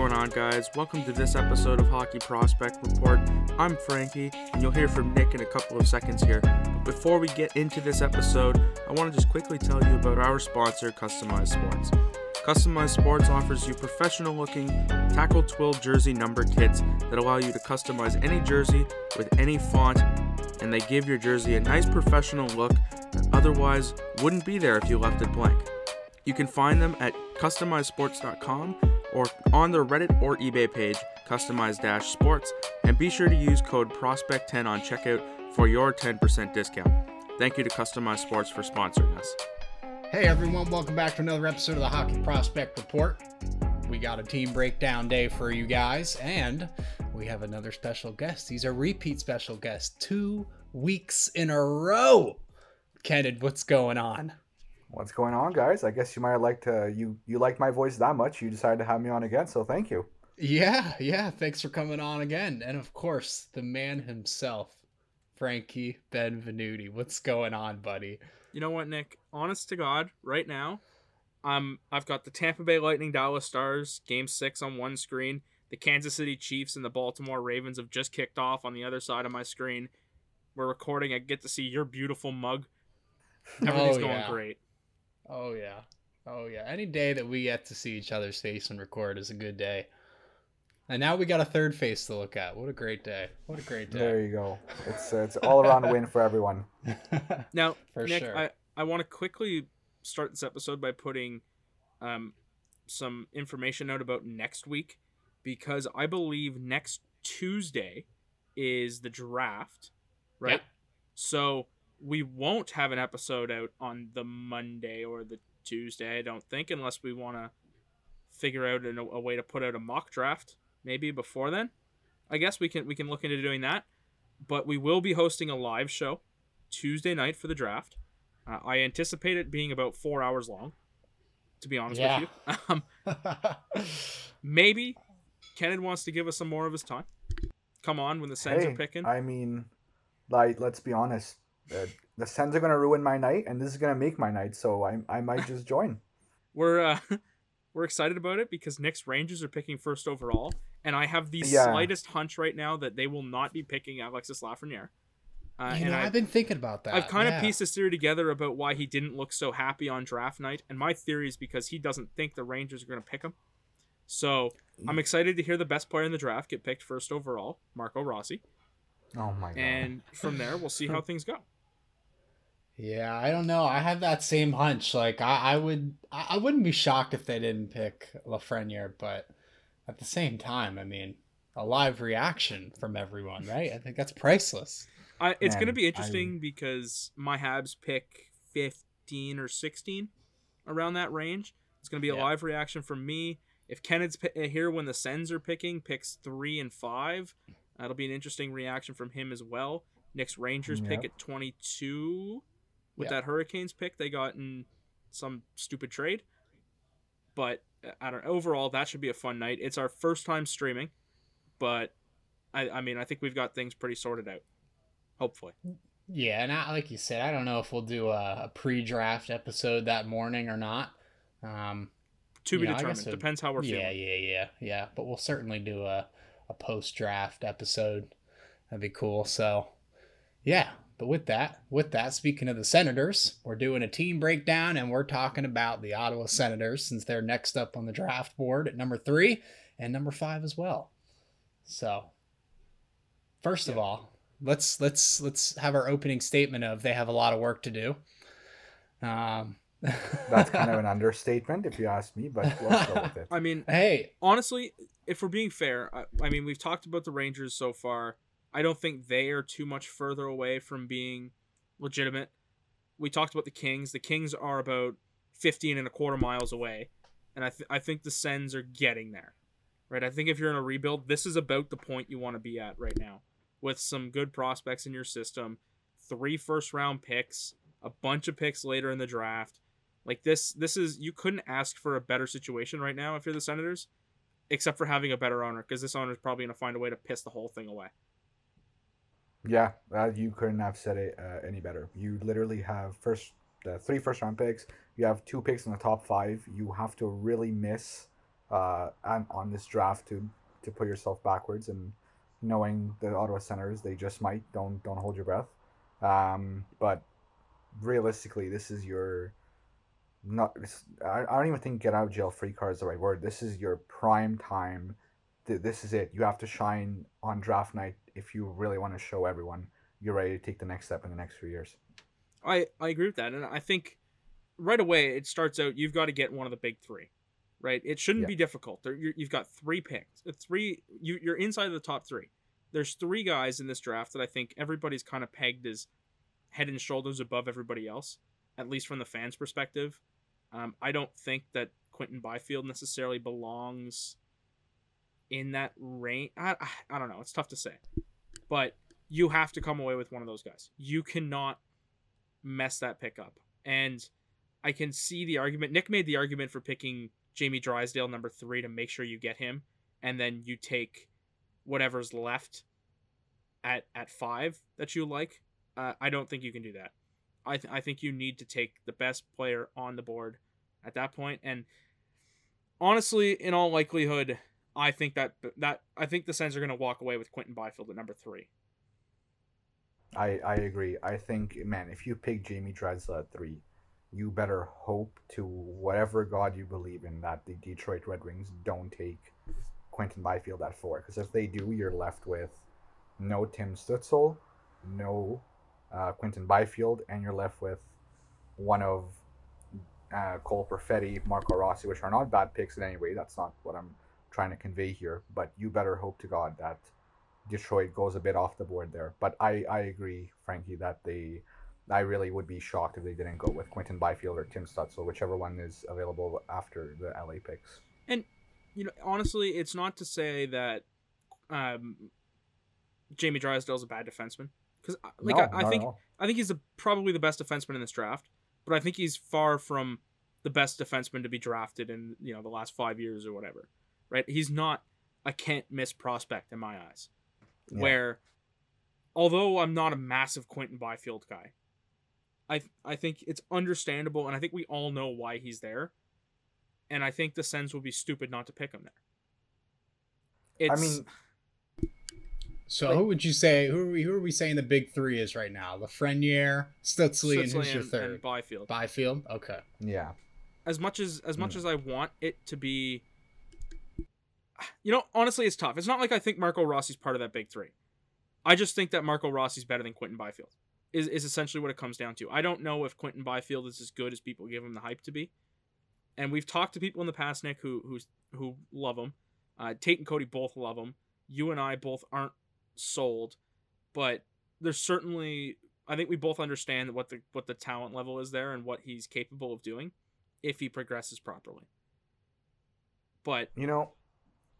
going on, guys? Welcome to this episode of Hockey Prospect Report. I'm Frankie, and you'll hear from Nick in a couple of seconds here. But before we get into this episode, I want to just quickly tell you about our sponsor, Customized Sports. Customized Sports offers you professional looking tackle twill jersey number kits that allow you to customize any jersey with any font, and they give your jersey a nice professional look that otherwise wouldn't be there if you left it blank. You can find them at customizedsports.com or on their Reddit or eBay page, Customized Sports, and be sure to use code PROSPECT10 on checkout for your 10% discount. Thank you to Customize Sports for sponsoring us. Hey everyone, welcome back to another episode of the Hockey Prospect Report. We got a team breakdown day for you guys, and we have another special guest. He's a repeat special guest, two weeks in a row. Kenneth, what's going on? What's going on, guys? I guess you might like to you you liked my voice that much, you decided to have me on again, so thank you. Yeah, yeah, thanks for coming on again. And of course, the man himself, Frankie Benvenuti. What's going on, buddy? You know what, Nick? Honest to God, right now, um, I've got the Tampa Bay Lightning Dallas Stars game six on one screen. The Kansas City Chiefs and the Baltimore Ravens have just kicked off on the other side of my screen. We're recording. I get to see your beautiful mug. Everything's Oh, going yeah. great. Oh yeah. Oh yeah. Any day that we get to see each other's face and record is a good day. And now we got a third face to look at. What a great day. What a great day! There you go. It's uh, it's all around win for everyone. Now, For Nick, sure. I, I want to quickly start this episode by putting um, some information out about next week because I believe next Tuesday is the draft, right? Yep. So we won't have an episode out on the Monday or the Tuesday, I don't think, unless we want to figure out a, a way to put out a mock draft maybe before then. I guess we can we can look into doing that, but we will be hosting a live show Tuesday night for the draft. Uh, I anticipate it being about four hours long. To be honest Yeah. with you, um, maybe Kenneth wants to give us some more of his time. Come on, when the Sens Hey, are picking. I mean, like let's be honest. Uh, the Sens are gonna ruin my night, and this is gonna make my night. So I I might just join. We're uh, we're excited about it because Nick's Rangers are picking first overall, and I have the Yeah. slightest hunch right now that they will not be picking Alexis Lafreniere. Uh, you and know, I, I've been thinking about that. I've kind of pieced this theory together about why he didn't look so happy on draft night, and my theory is because he doesn't think the Rangers are going to pick him. So I'm excited to hear the best player in the draft get picked first overall, Marco Rossi, Oh my god. and from there we'll see how things go. Yeah, I don't know. I have that same hunch. Like I, I would I, I wouldn't be shocked if they didn't pick Lafreniere, but at the same time, I mean, a live reaction from everyone, right? I think that's priceless. I, it's going to be interesting because my Habs pick 15 or 16 around that range. It's going to be a Yeah. live reaction from me. If Kenneth's pi- uh, here when the Sens are picking, picks three and five, that'll be an interesting reaction from him as well. Nick's Rangers pick at 22 with Yeah. that Hurricanes pick they got in some stupid trade. But uh, I don't. Overall, that should be a fun night. It's our first time streaming, but I, I mean, I think we've got things pretty sorted out. Hopefully. Yeah, and I, like you said, I don't know if we'll do a, a pre-draft episode that morning or not. Um, To be Yeah, guess determined. it- Depends how we're yeah, feeling. yeah, yeah, yeah. But we'll certainly do a, a post-draft episode. That'd be cool. So, yeah. But with that, with that, speaking of the Senators, we're doing a team breakdown, and we're talking about the Ottawa Senators since they're next up on the draft board at number three and number five as well. So, first of all, let's let's let's have our opening statement of they have a lot of work to do. Um, That's kind of an understatement, if you ask me, but let's go with it. I mean, hey, honestly, if we're being fair, I, I mean, we've talked about the Rangers so far. I don't think they are too much further away from being legitimate. We talked about the Kings. The Kings are about 15 and a quarter miles away. And I, th- I think the Sens are getting there. Right? I think if you're in a rebuild, this is about the point you want to be at right now. With some good prospects in your system, three first round picks, a bunch of picks later in the draft. Like this this is you couldn't ask for a better situation right now if you're the Senators except for having a better owner because this owner is probably going to find a way to piss the whole thing away. Yeah, uh, you couldn't have said it uh, any better. You literally have first uh, three first round picks. You have two picks in the top five. You have to really miss uh, on, on this draft to to put yourself backwards and knowing the Ottawa Senators, they just might don't don't hold your breath. Um, but realistically, this is your not. I, I don't even think get out of jail free card is the right word. This is your prime time. This is it. You have to shine on draft night if you really want to show everyone you're ready to take the next step in the next few years. I I agree with that, and I think right away it starts out you've got to get one of the big three, right? It shouldn't yeah. be difficult. you have got three picks, uh, three. You, you're inside of the top three. There's three guys in this draft that I think everybody's kind of pegged as head and shoulders above everybody else, at least from the fans' perspective. Um, I don't think that Quinton Byfield necessarily belongs in that range. I, I don't know. It's tough to say, but you have to come away with one of those guys. You cannot mess that pick up. And I can see the argument. Nick made the argument for picking Jamie Drysdale number three to make sure you get him, and then you take whatever's left at at five that you like. Uh, I don't think you can do that. I th- I think you need to take the best player on the board at that point. And honestly, in all likelihood, I think that that I think the Sens are going to walk away with Quinton Byfield at number three. I I agree. I think man, if you pick Jamie Drysdale at three, you better hope to whatever God you believe in that the Detroit Red Wings don't take Quinton Byfield at four. Because if they do, you're left with no Tim Stützle, no uh, Quinton Byfield, and you're left with one of uh, Cole Perfetti, Marco Rossi, which are not bad picks in any way. That's not what I'm trying to convey here. But you better hope to God that Detroit goes a bit off the board there. But I, I agree, Frankie, that they I really would be shocked if they didn't go with Quinton Byfield or Tim Stützle, whichever one is available after the LA picks. And you know, honestly, it's not to say that um, Jamie Drysdale is a bad defenseman because like no, I, I think I think he's a, probably the best defenseman in this draft, but I think he's far from the best defenseman to be drafted in you know the last five years or whatever. Right? He's not a can't miss prospect in my eyes. Yeah. Where, although I'm not a massive Quinton Byfield guy, I I think it's understandable, and I think we all know why he's there. And I think the Sens would be stupid not to pick him there. It's, I mean, so like, who would you say? Who are we? Who are we saying the big three is right now? Lafreniere, Stützle, and who's your third? And Byfield. Byfield. Okay. Yeah. As much as as much mm. as I want it to be, you know, honestly, it's tough. It's not like I think Marco Rossi's part of that big three. I just think that Marco Rossi's better than Quinton Byfield is, is essentially what it comes down to. I don't know if Quinton Byfield is as good as people give him the hype to be. And we've talked to people in the past, Nick, who who's who love him. Uh, Tate and Cody both love him. You and I both aren't sold, but there's certainly I think we both understand what the what the talent level is there and what he's capable of doing if he progresses properly. But you know,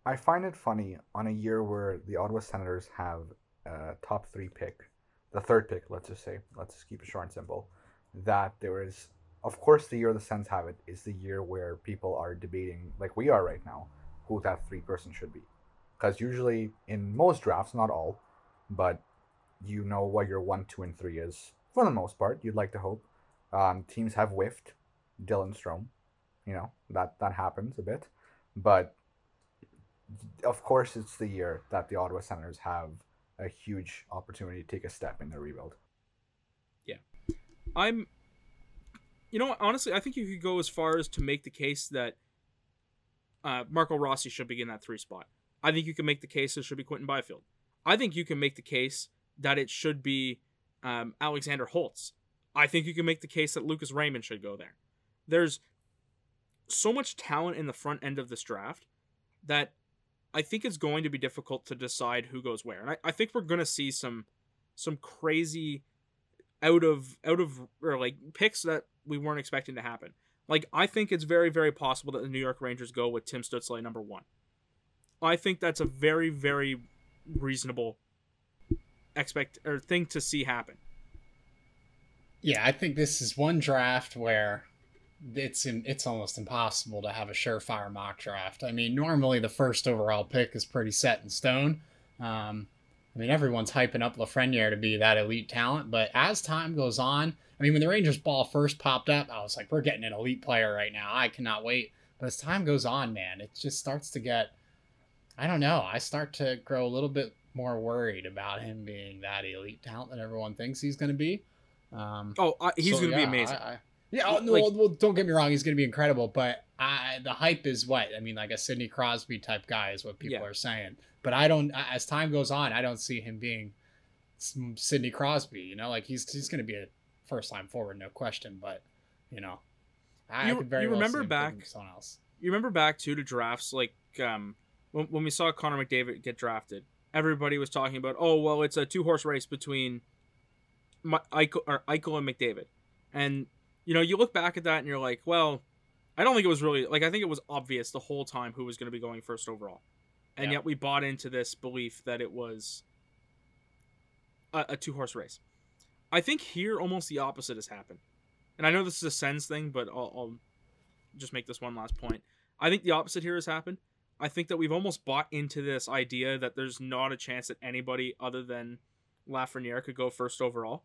I find it funny on a year where the Ottawa Senators have a top three pick the third pick, let's just say, let's just keep it short and simple, that there is, of course, the year the Sens have it is the year where people are debating, like we are right now, who that three person should be. Because usually in most drafts, not all, but you know what your one, two, and three is for the most part. You'd like to hope. Um, teams have whiffed Dylan Strome. You know that that happens a bit, but of course it's the year that the Ottawa Senators have a huge opportunity to take a step in their rebuild. Yeah. I'm you know honestly I think you could go as far as to make the case that uh, Marco Rossi should be in that three spot. I think you can make the case it should be Quinton Byfield. I think you can make the case that it should be um, Alexander Holtz. I think you can make the case that Lucas Raymond should go there. There's so much talent in the front end of this draft that I think it's going to be difficult to decide who goes where. And I, I think we're gonna see some some crazy out of out of or like picks that we weren't expecting to happen. Like I think it's very, very possible that the New York Rangers go with Tim Stützle number one. I think that's a very, very reasonable expect or thing to see happen. Yeah, I think this is one draft where it's it's almost impossible to have a surefire mock draft. I mean, normally the first overall pick is pretty set in stone. Um, I mean, everyone's hyping up Lafreniere to be that elite talent, but as time goes on, I mean, when the Rangers ball first popped up, I was like, we're getting an elite player right now. I cannot wait. But as time goes on, man, it just starts to get. I don't know. I start to grow a little bit more worried about him being that elite talent that everyone thinks he's going to be. Um, Oh, I, he's so, going to yeah, be amazing. I, I, yeah, oh, no, Like- well, well, don't get me wrong, he's going to be incredible. But I, the hype is what I mean, like a Sidney Crosby type guy is what people Yeah. are saying. But I don't. As time goes on, I don't see him being Sidney Crosby. You know, like he's he's going to be a first line forward, no question. But you know, I You- could very you well remember back- someone else. you remember back too to drafts like um when, when we saw Connor McDavid get drafted, everybody was talking about, oh well, it's a two horse race between Eichel, or Eichel and McDavid, and you know you look back at that and you're like, well, I don't think it was really like I think it was obvious the whole time who was going to be going first overall, and Yeah. yet we bought into this belief that it was a, a two horse race. I think here almost the opposite has happened, and I know this is a Sens thing, but I'll, I'll just make this one last point. I think the opposite here has happened. I think that we've almost bought into this idea that there's not a chance that anybody other than Lafreniere could go first overall.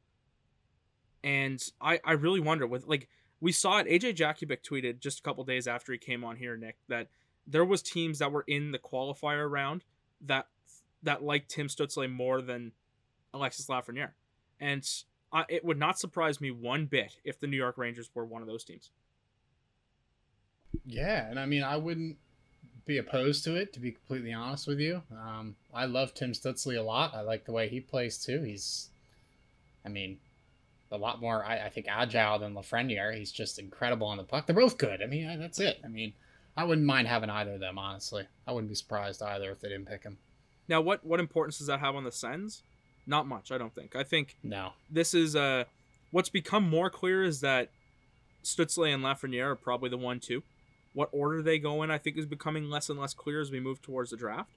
And I, I really wonder with like we saw it. AJ Jakubik tweeted just a couple days after he came on here, Nick, that there was teams that were in the qualifier round that that liked Tim Stutzle more than Alexis Lafreniere, and I, it would not surprise me one bit if the New York Rangers were one of those teams. Yeah, and I mean, I wouldn't be opposed to it, to be completely honest with you. Um, I love Tim Stützle a lot. I like the way he plays too. He's, I mean, a lot more, I, I think, agile than Lafreniere. He's just incredible on the puck. They're both good. I mean, that's it. I mean, I wouldn't mind having either of them, honestly. I wouldn't be surprised either if they didn't pick him. Now, what what importance does that have on the Sens? Not much, I don't think. I think No. this is uh what's become more clear is that Stützle and Lafreniere are probably the one two. What order they go in, I think, is becoming less and less clear as we move towards the draft.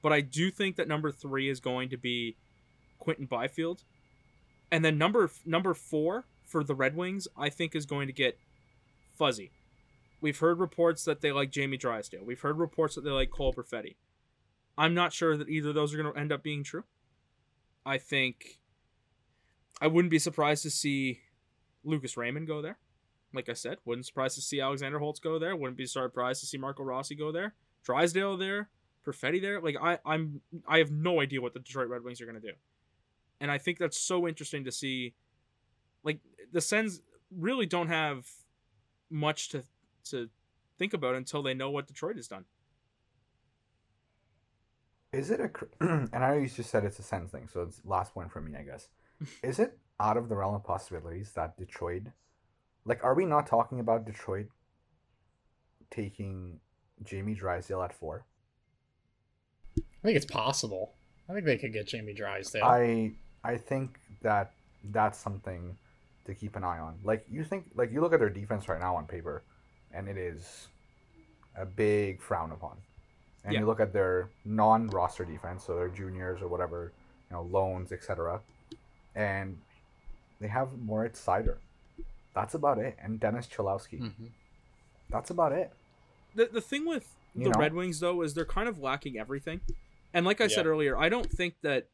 But I do think that number three is going to be Quinton Byfield, and then number number four for the Red Wings, I think, is going to get fuzzy. We've heard reports that they like Jamie Drysdale. We've heard reports that they like Cole Perfetti. I'm not sure that either of those are going to end up being true. I think I wouldn't be surprised to see Lucas Raymond go there. Like I said, wouldn't surprised to see Alexander Holtz go there. Wouldn't be surprised to see Marco Rossi go there. Drysdale there, Perfetti there. Like I, I'm, I have no idea what the Detroit Red Wings are going to do, and I think that's so interesting to see. Like the Sens really don't have much to to think about until they know what Detroit has done. Is it a and I know you just said it's a Sens thing, so it's last one for me, I guess. Is it out of the realm of possibilities that Detroit, like, are we not talking about Detroit taking Jamie Drysdale at four? I think it's possible. I think they could get Jamie Drysdale. I I think that that's something to keep an eye on. Like you think, like you look at their defense right now on paper, and it is a big frown upon. And Yeah. you look at their non-roster defense, so their juniors or whatever, you know, loans, etc. And they have Moritz Seider. That's about it. And Dennis Cholowski. Mhm. That's about it. the the thing with You the know? Red Wings though is they're kind of lacking everything. And like I said earlier, I don't think that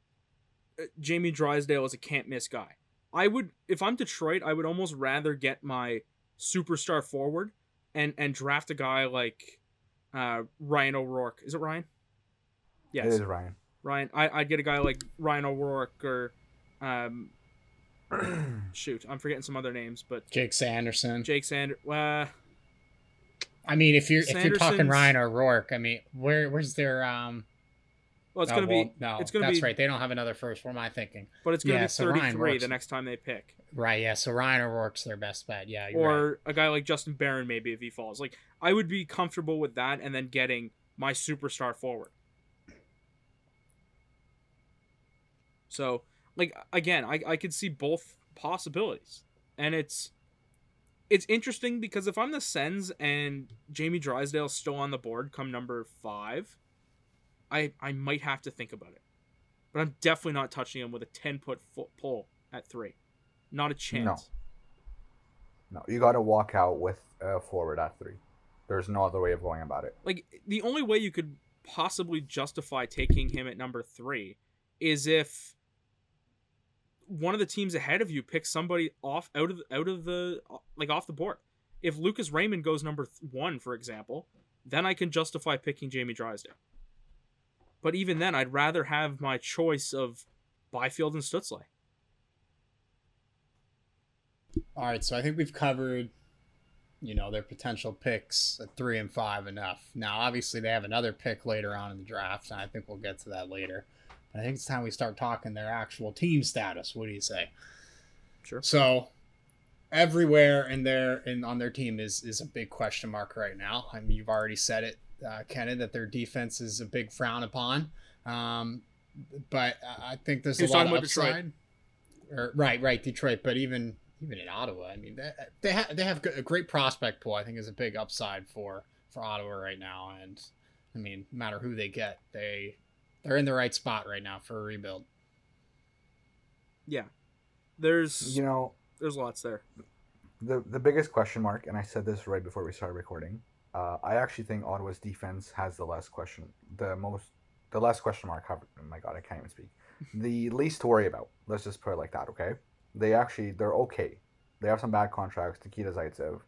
Jamie Drysdale is a can't miss guy. I would if I'm Detroit, I would almost rather get my superstar forward and and draft a guy like uh, Ryan O'Rourke. Is it Ryan? Yes, It is Ryan. Ryan. I I'd get a guy like Ryan O'Rourke or um shoot, I'm forgetting some other names, but Jake Sanderson. Jake Sander. Uh, I mean, if you're if you're talking Sanderson's- Ryan O'Rourke, I mean, where where's their um? Well, it's oh, gonna well, be no. it's gonna that's be- right. They don't have another first. What am I thinking? but it's gonna Yeah, be so 33 the next time they pick. Right. Yeah. So Ryan O'Rourke's their best bet. Yeah. Or right. a guy like Justin Barron maybe if he falls. Like I would be comfortable with that and then getting my superstar forward. So like again, I, I could see both possibilities. And it's it's interesting because if I'm the Sens and Jamie Drysdale's still on the board come number five, I I might have to think about it. But I'm definitely not touching him with a ten foot pole at three. Not a chance. No, you got to walk out with a forward at three. There's no other way of going about it. like the only way you could possibly justify taking him at number three is if one of the teams ahead of you picks somebody off out of out of the like off the board. If Lucas Raymond goes number th- one, for example, then I can justify picking Jamie Drysdale. But even then, I'd rather have my choice of Byfield and Stutzle. All right, so I think we've covered, you know, their potential picks at three and five enough. Now, obviously, they have another pick later on in the draft, and I think we'll get to that later. But I think it's time we start talking their actual team status. What do you say? Sure. So, everywhere in their in on their team is is a big question mark right now. I mean, you've already said it, uh, Kennan, that their defense is a big frown upon. Um, but I think there's He was a lot of talking about Detroit. upside. Or, right, right, Detroit. But even even in Ottawa, I mean, they they, ha- they have a great prospect pool. I think is a big upside for for Ottawa right now. And I mean, no matter who they get, they they're in the right spot right now for a rebuild. Yeah. There's You know, there's lots there. the the biggest question mark, and I said this right before we started recording. Uh, I actually think Ottawa's defense has the less question, the most, the less question mark. Oh my god, I can't even speak. The least to worry about. Let's just put it like that. Okay, they actually they're okay. They have some bad contracts. Nikita Zaitsev,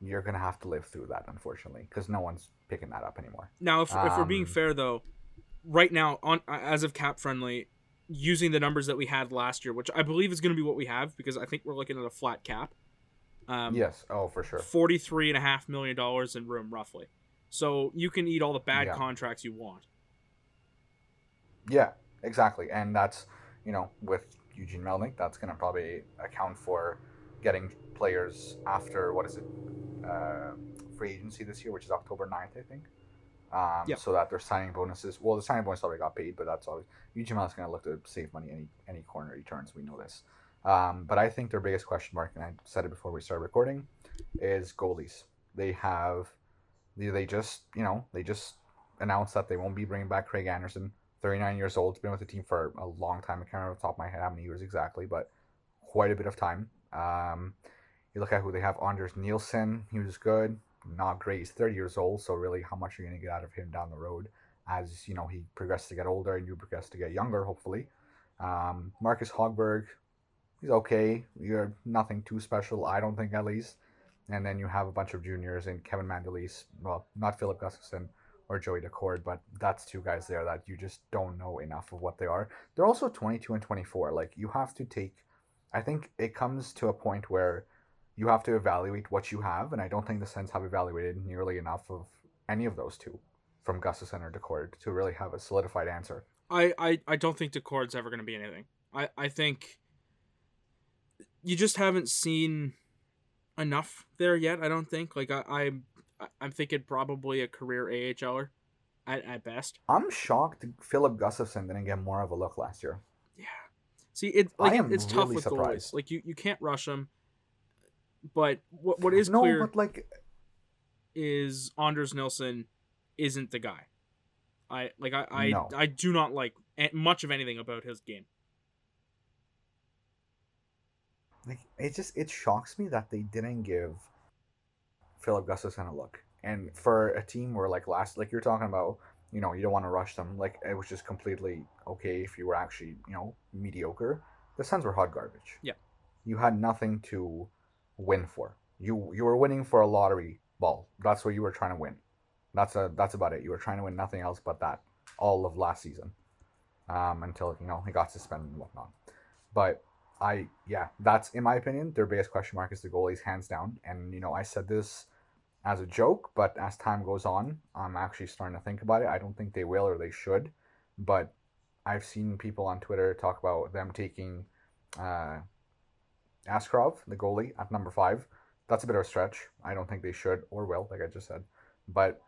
you're gonna have to live through that, unfortunately, because no one's picking that up anymore. Now, if, if we're being Um, fair though, right now on as of cap friendly, using the numbers that we had last year, which I believe is going to be what we have because I think we're looking at a flat cap. Um, yes, oh for sure. forty-three and a half million dollars in room roughly. So you can eat all the bad Yeah. contracts you want. Yeah, exactly. And that's, you know, with Eugene Melnyk, that's going to probably account for getting players after, what is it, uh, free agency this year, which is October 9th, I think. Um, Yep. So that their signing bonuses, well, the signing bonus already got paid, but that's always, Melnyk's going to look to save money any, any corner he turns. We know this. Um, but I think their biggest question mark, and I said it before we started recording, is goalies. They have, they, they just, you know, they just announced that they won't be bringing back Craig Anderson. 39 years old. Been with the team for a long time. I can't remember off the top of my head how many years exactly, but quite a bit of time. Um, you look at who they have. Anders Nilsson, he was good. Not great. He's 30 years old, so really, how much are you going to get out of him down the road as you know he progresses to get older and you progress to get younger, hopefully. Um, Marcus Hogberg, he's okay. You're nothing too special, I don't think, at least. And then you have a bunch of juniors and Kevin Mandolese. Well, not Filip Gustavsson or Joey Daccord, but that's two guys there that you just don't know enough of what they are. They're also 22 and 24. Like, you have to take, I think it comes to a point where you have to evaluate what you have, and I don't think the Sens have evaluated nearly enough of any of those two from Gustavsson or Daccord to really have a solidified answer. I, I, I don't think Daccord's ever going to be anything. I, I think you just haven't seen enough there yet. I don't think. Like I, I'm I'm thinking probably a career AHLer at, at best. I'm shocked Filip Gustavsson didn't get more of a look last year. Yeah. See, it like I it- am it's tough with surprised. goalies. Like you, you can't rush them. But what what is no, clear but like, is Anders Nilsson isn't the guy. I like I I, No. I do not like much of anything about his game. like it just it shocks me that they didn't give Filip Gustavsson a look. And for a team where like last like you're talking about, you know, you don't want to rush them. Like it was just completely okay if you were actually, you know, mediocre. The Suns were hot garbage. Yeah. You had nothing to win for. You you were winning for a lottery ball. That's what you were trying to win. That's a that's about it. You were trying to win nothing else but that all of last season. Um, until you know he got suspended and whatnot. But I yeah, that's in my opinion their biggest question mark is the goalies hands down. And you know I said this as a joke, but as time goes on, I'm actually starting to think about it. I don't think they will or they should, but I've seen people on Twitter talk about them taking uh, Askarov, the goalie, at number five. That's a bit of a stretch. I don't think they should or will, like I just said. But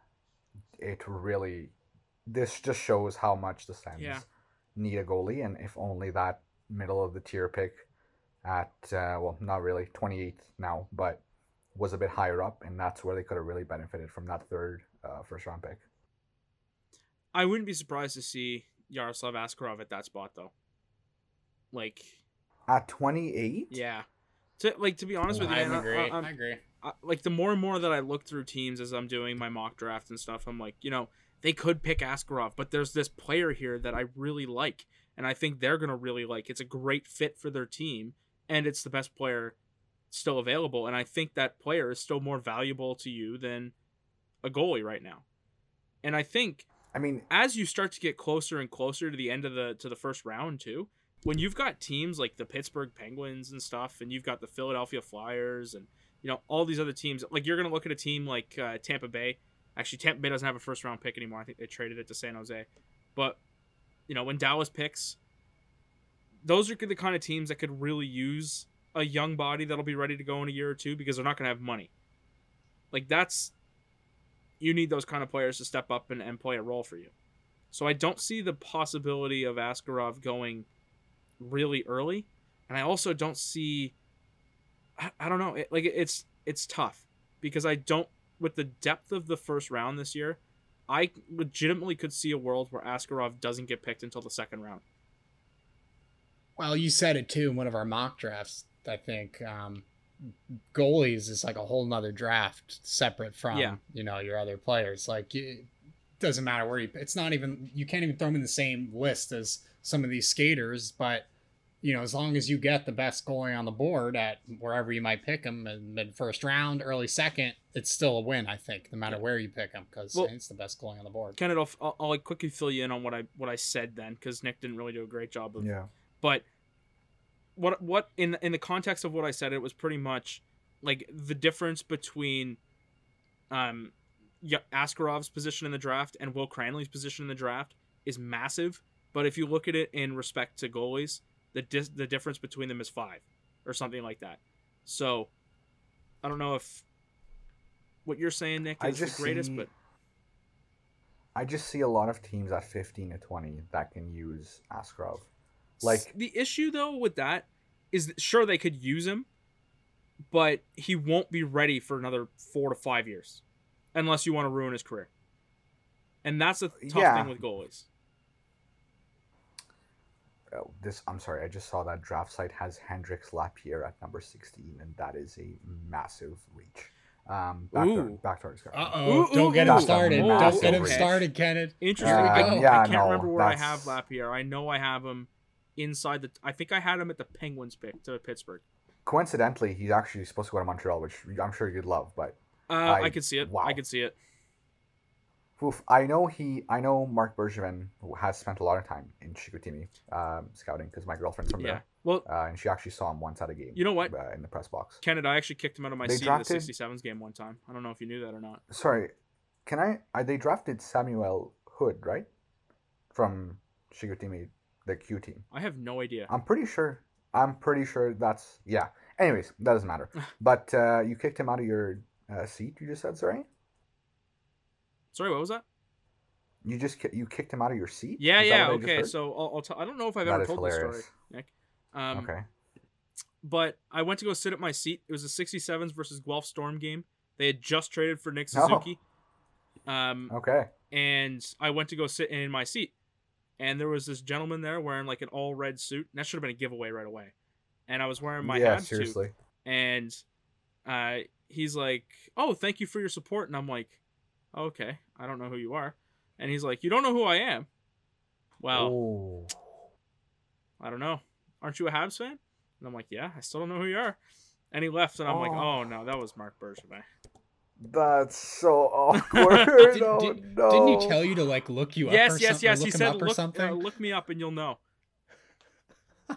it really, this just shows how much the Sens Yeah. need a goalie, and if only that middle of the tier pick at, uh, well, not really, 28th now, but was a bit higher up, and that's where they could have really benefited from that third uh, first round pick. I wouldn't be surprised to see Yaroslav Askarov at that spot though. Like At 28? yeah. To like to be honest with you, I I- agree. I- I'm- I agree. I, like the more and more that I look through teams as I'm doing my mock draft and stuff, I'm like, you know, they could pick Askarov, but there's this player here that I really like, and I think they're gonna really like. It's a great fit for their team, and it's the best player still available, and I think that player is still more valuable to you than a goalie right now. And I think I mean, as you start to get closer and closer to the end of the to the first round too, when you've got teams like the Pittsburgh Penguins and stuff, and you've got the Philadelphia Flyers and you know all these other teams, like you're gonna look at a team like uh, Tampa Bay. Actually, Tampa Bay doesn't have a first round pick anymore. I think they traded it to San Jose. But you know when Dallas picks, those are the kind of teams that could really use a young body that'll be ready to go in a year or two because they're not gonna have money. Like that's you need those kind of players to step up and, and play a role for you. So I don't see the possibility of Askarov going really early, and I also don't see. I, I don't know. It, like it's it's tough because I don't with the depth of the first round this year. I legitimately could see a world where Askarov doesn't get picked until the second round. Well, you said it too in one of our mock drafts. I think um, goalies is like a whole nother draft separate from Yeah. you know your other players. Like it doesn't matter where you. It's not even you can't even throw them in the same list as some of these skaters. But you know as long as you get the best goalie on the board at wherever you might pick them in mid first round, early second, it's still a win. I think no matter Yeah. where you pick them because Well- it's the best goalie on the board. Kenneth, I'll, I'll, I'll like quickly fill you in on what I what I said then because Nick didn't really do a great job of yeah. but what what in in the context of what I said, it was pretty much like the difference between um Askarov's position in the draft and Will Cranley's position in the draft is massive. But if you look at it in respect to goalies, the dis- the difference between them is five or something like that. So I don't know if what you're saying, Nick, is the greatest, see- but I just see a lot of teams at 15 to 20 that can use Askarov. Like, the issue though with that is that sure they could use him, but he won't be ready for another four to five years, unless you want to ruin his career. And that's a tough Yeah. thing with goalies. Oh, this, I'm sorry, I just saw that draft site has Hendrix Lapierre at number 16, and that is a massive reach. Um, back to, back to our discussion. Uh oh! Don't get him started. Don't get him okay. started, Kenneth. Interesting. Uh, I, I can't no, remember where I have Lapierre. I know I have him inside the. I think I had him at the Penguins pick to Pittsburgh. Coincidentally, he's actually supposed to go to Montreal, which I'm sure you'd love, but Uh, I, I- could see it. wow. I could see it. Oof, I know he. I know Marc Bergevin has spent a lot of time in Chicoutimi um, scouting because my girlfriend's from Yeah. there, Well, uh, and she actually saw him once at a game. You know what? Uh, in the press box. Canada, I actually kicked him out of my They seat drafted- in the 67s game one time. I don't know if you knew that or not. Sorry, can I? I they drafted Samuel Hood, right? From Chicoutimi, the Q team. I have no idea. I'm pretty sure. I'm pretty sure that's yeah. Anyways, that doesn't matter. but uh, you kicked him out of your uh, seat. You just said sorry. Sorry, what was that? You just you kicked him out of your seat. Yeah, Is yeah, I okay. So I'll, I'll t- I don't know if I've That ever told this story, hilarious. Nick. Um, okay. But I went to go sit at my seat. It was a 67s versus Guelph Storm game. They had just traded for Nick Oh. Suzuki. Um, Okay. and I went to go sit in my seat, and there was this gentleman there wearing like an all red suit. And that should have been a giveaway right away. And I was wearing my yeah, Habs suit, and uh, he's like, "Oh, thank you for your support." And I'm like, "Okay, I don't know who you are." And he's like, "You don't know who I am?" Well, Oh. I don't know. Aren't you a Habs fan? And I'm like, yeah, I still don't know who you are. And he left, and I'm like, Oh. oh no, that was Marc Bergevin. That's so awkward. Did- oh, did- no. Didn't he tell you to like look you up? yes, or yes, something, yes. He said, up or look, something. uh, look me up, and you'll know.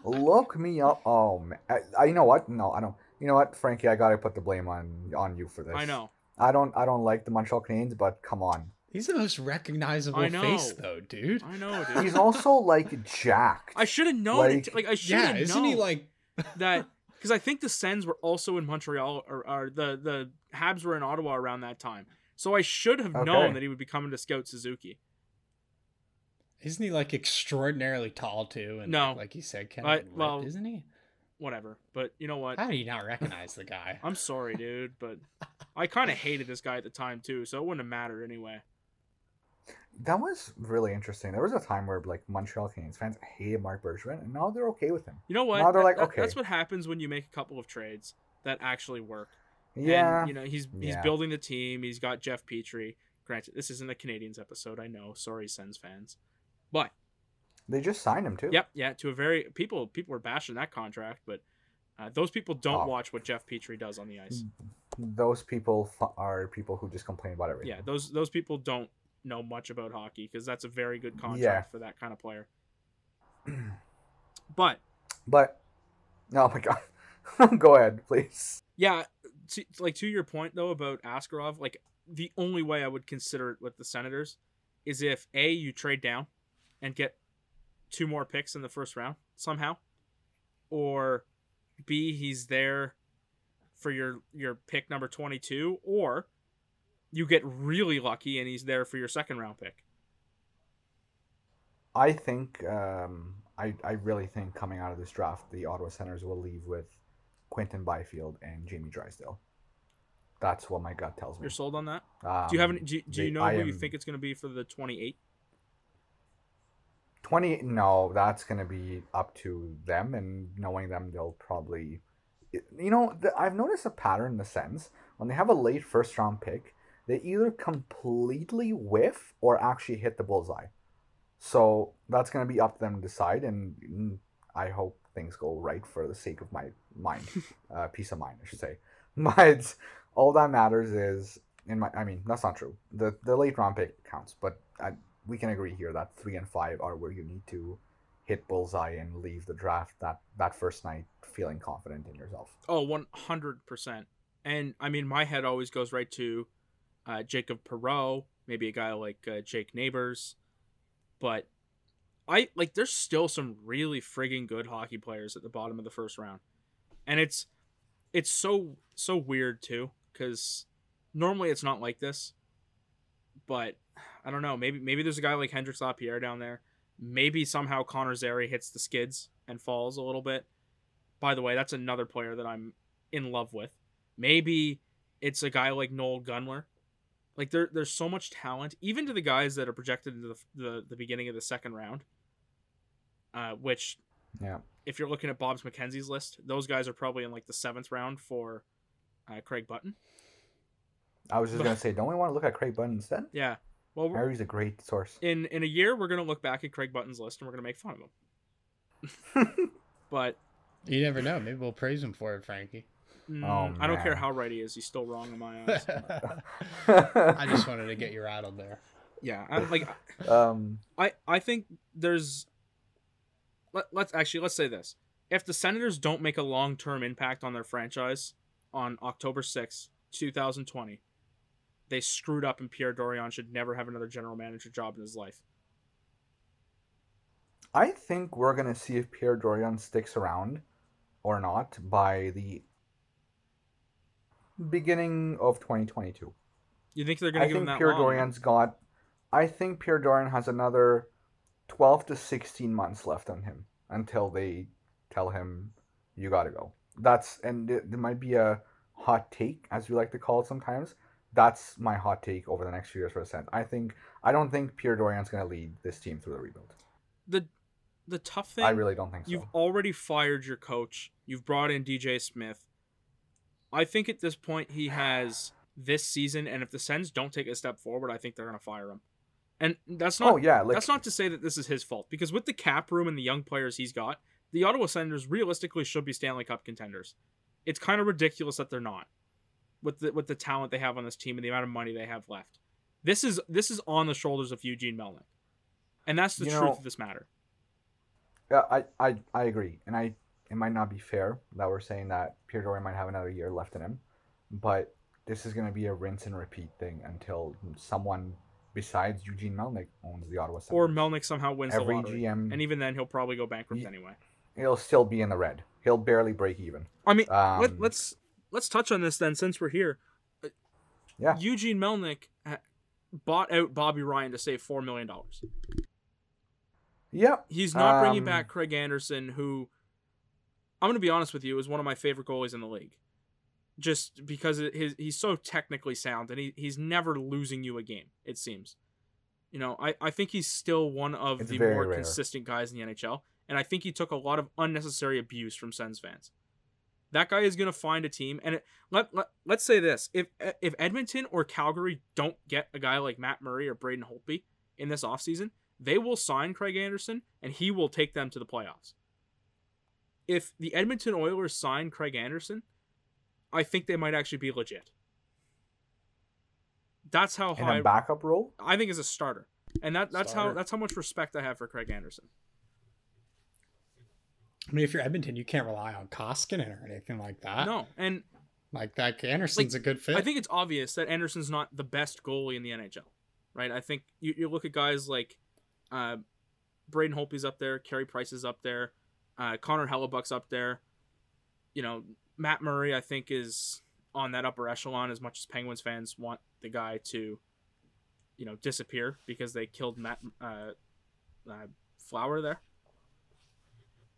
Look me up. Oh man. I, I, you know what? No, I don't. You know what, Frankie? I gotta put the blame on on you for this. I know. I don't. I don't like the Montreal Canadiens, but come on. He's the most recognizable face, though, dude. I know, dude. He's also like jacked. I should have known Like- it. Like I should Yeah, have isn't known he like? that because I think the Sens were also in Montreal, or, or the the Habs were in Ottawa around that time. So I should have Okay. known that he would be coming to scout Suzuki. Isn't he like extraordinarily tall too? And No. like, like you said, kind of well- isn't he? Whatever. But you know what? How do you not recognize the guy? I'm sorry, dude, but I kind of hated this guy at the time too, so it wouldn't have mattered anyway. That was really interesting. There was a time where like Montreal Canadiens fans hated Marc Bergevin, and now they're okay with him. You know what? Now they're That- like, that- okay. That's what happens when you make a couple of trades that actually work. Yeah. And, you know, he's he's Yeah. building the team. He's got Jeff Petry. Granted, this isn't a Canadiens episode. I know. Sorry, Sens fans. But they just signed him too. yep, yeah, to a very people people were bashing that contract, but Uh, those people don't Oh. watch what Jeff Petry does on the ice. Those people are people who just complain about everything. Yeah, those those people don't know much about hockey because that's a very good contract Yeah. for that kind of player. but But oh my god, go ahead, please. yeah, to, like to your point though about Askarov, like the only way I would consider it with the Senators is if a you trade down and get two more picks in the first round somehow, or b he's there for your your pick number twenty two, or you get really lucky and he's there for your second round pick. I think um, I I really think coming out of this draft, the Ottawa Senators will leave with Quinton Byfield and Jamie Drysdale. That's what my gut tells me. You're sold on that? Um, Do you have any? Do, do you know I who you think it's going to be for the 28? Twenty? No, that's gonna be up to them, and knowing them, they'll probably. You know, the, I've noticed a pattern in the Sens when they have a late first round pick, they either completely whiff or actually hit the bullseye. So that's gonna be up to them to decide, and mm, I hope things go right for the sake of my mind, uh, peace of mind, I should say. But all that matters is, in my, I mean, that's not true. The the late round pick counts, but I, we can agree here that three and five are where you need to hit bullseye and leave the draft that that first night feeling confident in yourself. Oh, 100%. And I mean, my head always goes right to uh, Jacob Perreault, maybe a guy like uh, Jake Neighbors. But I like, there's still some really frigging good hockey players at the bottom of the first round. And it's, it's so, so weird too, because normally it's not like this. But I don't know. Maybe, maybe there's a guy like Hendrix Lapierre down there. Maybe somehow Connor Zary hits the skids and falls a little bit. By the way, that's another player that I'm in love with. Maybe it's a guy like Noel Gunler. Like there, there's so much talent, even to the guys that are projected into the the, the beginning of the second round. Uh, which, Yeah. if you're looking at Bob's McKenzie's list, those guys are probably in like the seventh round for uh, Craig Button. I was just gonna say, don't we want to look at Craig Button instead? Yeah. Well, we're- Harry's a great source. in in a year, we're gonna look back at Craig Button's list and we're gonna make fun of him. but You never know. Maybe we'll praise him for it, Frankie. mm, Oh, I don't care how right he is. He's still wrong in my eyes. I just wanted to get you rattled there. yeah. I'm like um, I I think there's let, let's actually let's say this. If the Senators don't make a long-term impact on their franchise on October 6th, 2020, they screwed up and Pierre Dorion should never have another general manager job in his life. I think we're gonna see if Pierre Dorion sticks around or not by the beginning of 2022. You think they're going to give him think that Pierre long? Dorion's got. I think Pierre Dorion has another 12 to 16 months left on him until they tell him you gotta go. That's and it, there might be a hot take, as we like to call it sometimes. That's my hot take over the next few years for the Sens. I think I don't think Pierre Dorion's gonna lead this team through the rebuild. The the tough thing I really don't think so. You've already fired your coach. You've brought in DJ Smith. I think at this point he has this season, and if the Sens don't take a step forward, I think they're gonna fire him. And that's not oh yeah, like that's not to say that this is his fault because with the cap room and the young players he's got, the Ottawa Senators realistically should be Stanley Cup contenders. It's kind of ridiculous that they're not with the with the talent they have on this team and the amount of money they have left. This is this is on the shoulders of Eugene Melnyk, and that's the You truth know- of this matter. Yeah, I, I, I agree, and I it might not be fair that we're saying that Pierre Dorion might have another year left in him, but this is going to be a rinse and repeat thing until someone besides Eugene Melnyk owns the Ottawa Senators. Or Melnyk somehow wins Every the lottery, GM, and even then he'll probably go bankrupt Ye- anyway. he'll still be in the red. He'll barely break even. I mean, Um, let, let's let's touch on this then, since we're here. Uh, Yeah. Eugene Melnyk bought out Bobby Ryan to save four million dollars. Yep. He's not bringing Um, back Craig Anderson, who I'm going to be honest with you is one of my favorite goalies in the league, just because his he's so technically sound and he, he's never losing you a game. It seems, you know, I, I think he's still one of the more rare. consistent guys in the NHL, and I think he took a lot of unnecessary abuse from Sens fans. That guy is going to find a team, and it, let, let let's say this: if if Edmonton or Calgary don't get a guy like Matt Murray or Braden Holtby in this offseason, they will sign Craig Anderson, and he will take them to the playoffs. if the Edmonton Oilers sign Craig Anderson, I think they might actually be legit. That's how In high a backup role, I think as a starter, and that that's how that's how much respect I have for Craig Anderson. I mean, if you're Edmonton, you can't rely on Koskinen or anything like that. No, and Like that Anderson's a good fit. I think it's obvious that Anderson's not the best goalie in the NHL, right? I think you, you look at guys like uh, Braden Holtby's up there, Carey Price is up there, uh, Connor Hellebuyck's up there. You know, Matt Murray, I think, is on that upper echelon as much as Penguins fans want the guy to, you know, disappear because they killed Matt uh, uh, Flower there.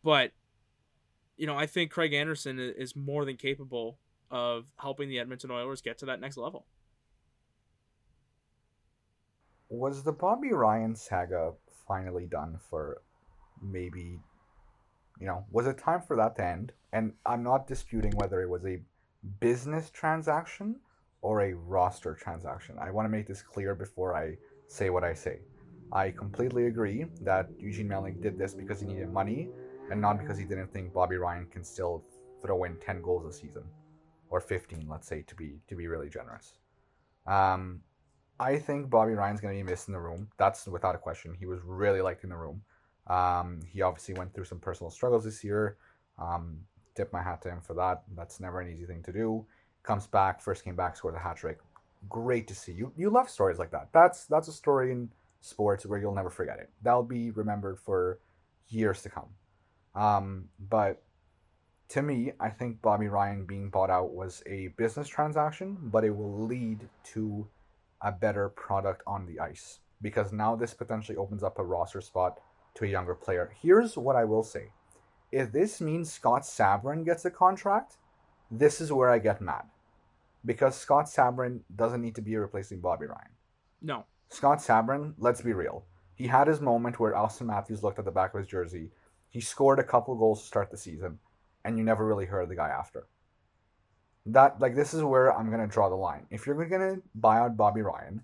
But, you know, I think Craig Anderson is more than capable of helping the Edmonton Oilers get to that next level. was the Bobby Ryan saga finally done for maybe you know, was it time for that to end? And I'm not disputing whether it was a business transaction or a roster transaction. I want to make this clear before I say what I say. I completely agree that Eugene Melnyk did this because he needed money and not because he didn't think Bobby Ryan can still throw in 10 goals a season or 15, let's say, to be to be really generous. Um, I think Bobby Ryan's going to be missed in the room. That's without a question. He was really liked in the room. Um, he obviously went through some personal struggles this year. Um, tip my hat to him for that. That's never an easy thing to do. Comes back, first came back, scored a hat trick. Great to see you. You love stories like that. That's that's a story in sports where you'll never forget it. That'll be remembered for years to come. Um, but to me, I think Bobby Ryan being bought out was a business transaction, but it will lead to a better product on the ice because now this potentially opens up a roster spot to a younger player. Here's what I will say. If this means Scott Sabourin gets a contract, this is where I get mad. Because Scott Sabourin doesn't need to be replacing Bobby Ryan. No. Scott Sabourin, let's be real. He had his moment where Auston Matthews looked at the back of his jersey. He scored a couple goals to start the season, and you never really heard of the guy after. That like this is where I'm gonna draw the line. If you're gonna buy out Bobby Ryan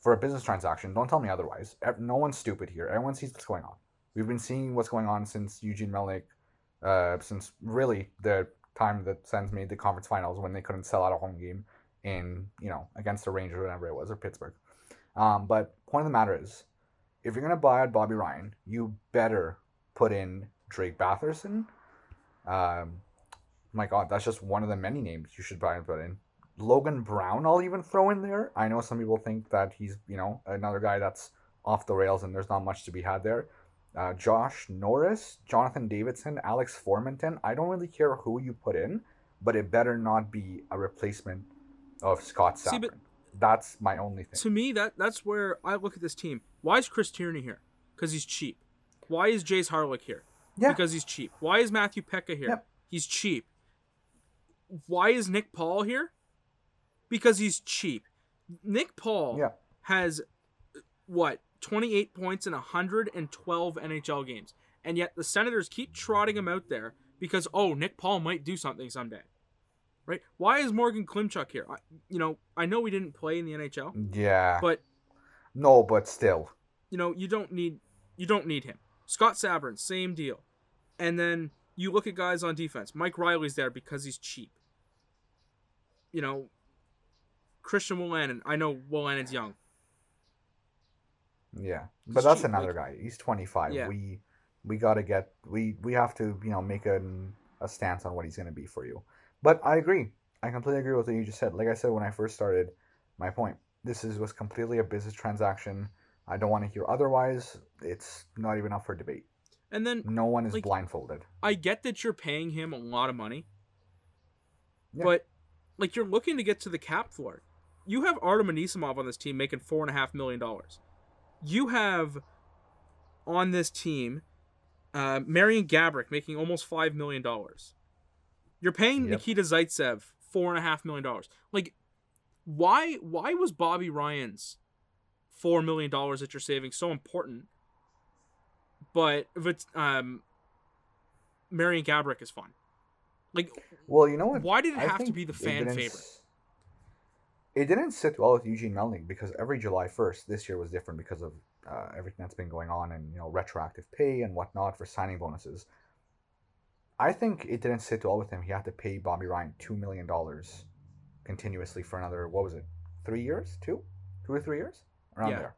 for a business transaction, don't tell me otherwise. No one's stupid here. Everyone sees what's going on. We've been seeing what's going on since Eugene Melnyk, uh, since really the time that Sens made the conference finals when they couldn't sell out a home game in you know against the Rangers or whatever it was or Pittsburgh. Um, but point of the matter is, if you're gonna buy out Bobby Ryan, you better put in Drake Batherson. Um, my God, that's just one of the many names you should buy and put in. Logan Brown, I'll even throw in there. I know some people think that he's you know another guy that's off the rails and there's not much to be had there. Uh, Josh Norris, Jonathan Davidsson, Alex Formenton. I don't really care who you put in, but it better not be a replacement of Scott See, but- That's my only thing. To me, that that's where I look at this team. Why is Chris Tierney here? Because he's cheap. Why is Jayce Hawryluk here? Yeah. Because he's cheap. Why is Matthew Peca here? Yep. He's cheap. Why is Nick Paul here? Because he's cheap. Nick Paul Yeah. has what 28 points in 112 NHL games, and yet the Senators keep trotting him out there because oh Nick Paul might do something someday, right? Why is Morgan Klimchuk here? I, you know I know we didn't play in the NHL, Yeah. but no, but still. you know you don't need you don't need him. Scott Sabourin, same deal, and then you look at guys on defense. Mike Reilly's there because he's cheap. You know, Christian Wolanin. I know Wolanin's young. Yeah, He's but that's cheap, another like- guy. He's 25. Yeah. We we got to get we we have to, you know, make a a stance on what he's going to be for you. But I agree. I completely agree with what you just said. Like I said when I first started my point. This is was completely a business transaction. I don't want to hear otherwise. It's not even up for debate. And then No one is Like- blindfolded. I get that you're paying him a lot of money, Yeah. but like you're looking to get to the cap floor. You have Artem Anisimov on this team making four and a half million dollars. You have on this team uh, Marian Gaborik making almost five million dollars. You're paying Yep. Nikita Zaitsev four and a half million dollars. Like, why? Why was Bobby Ryan's four million dollars that you're saving so important? But it's um, Marian Gaborik is fun. Like, Well, you know what? why did it I have to be the fan favorite? s- It didn't sit well with Eugene Melnyk because every July 1st this year was different because of uh, everything that's been going on and you know retroactive pay and whatnot for signing bonuses. I think it didn't sit well with him. He had to pay Bobby Ryan two million dollars continuously for another what was it, three years, two, two or three years, around Yeah. there.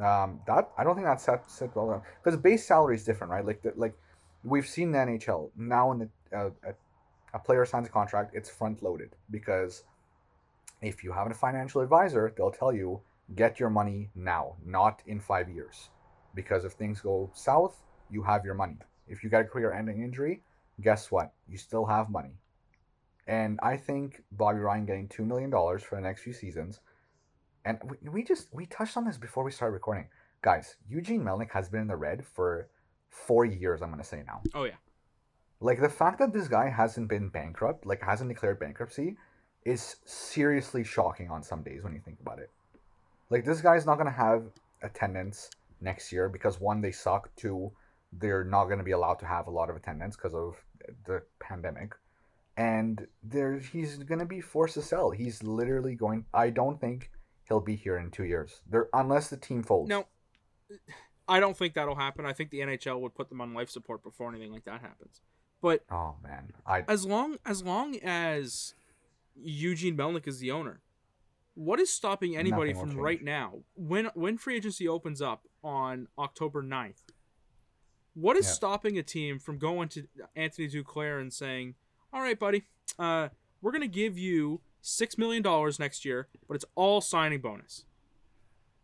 Um, that I don't think that set set well because base salary is different, right? Like the, like we've seen the NHL now in the uh, a, a player signs a contract, it's front loaded because if you have a financial advisor, they'll tell you get your money now, not in five years, because if things go south, you have your money. If you got a career-ending injury, guess what? You still have money. And I think Bobby Ryan getting two million dollars for the next few seasons, and we, we just we touched on this before we started recording, guys. Eugene Melnyk has been in the red for four years. I'm gonna say now. Oh yeah. Like the fact that this guy hasn't been bankrupt, like hasn't declared bankruptcy, is seriously shocking on some days when you think about it. Like this guy's not gonna have attendance next year because one, they suck. Two, they're not gonna be allowed to have a lot of attendance because of the pandemic. And there he's gonna be forced to sell. He's literally going I don't think he'll be here in two years. There unless the team folds. No, I don't think that'll happen. I think the NHL would put them on life support before anything like that happens. But Oh man. I as long as long as Eugene Melnyk is the owner, what is stopping anybody from right now when when free agency opens up on October 9th? What is Yeah. stopping a team from going to Anthony Duclair and saying, "All right, buddy, uh, we're gonna give you six million dollars next year, but it's all signing bonus."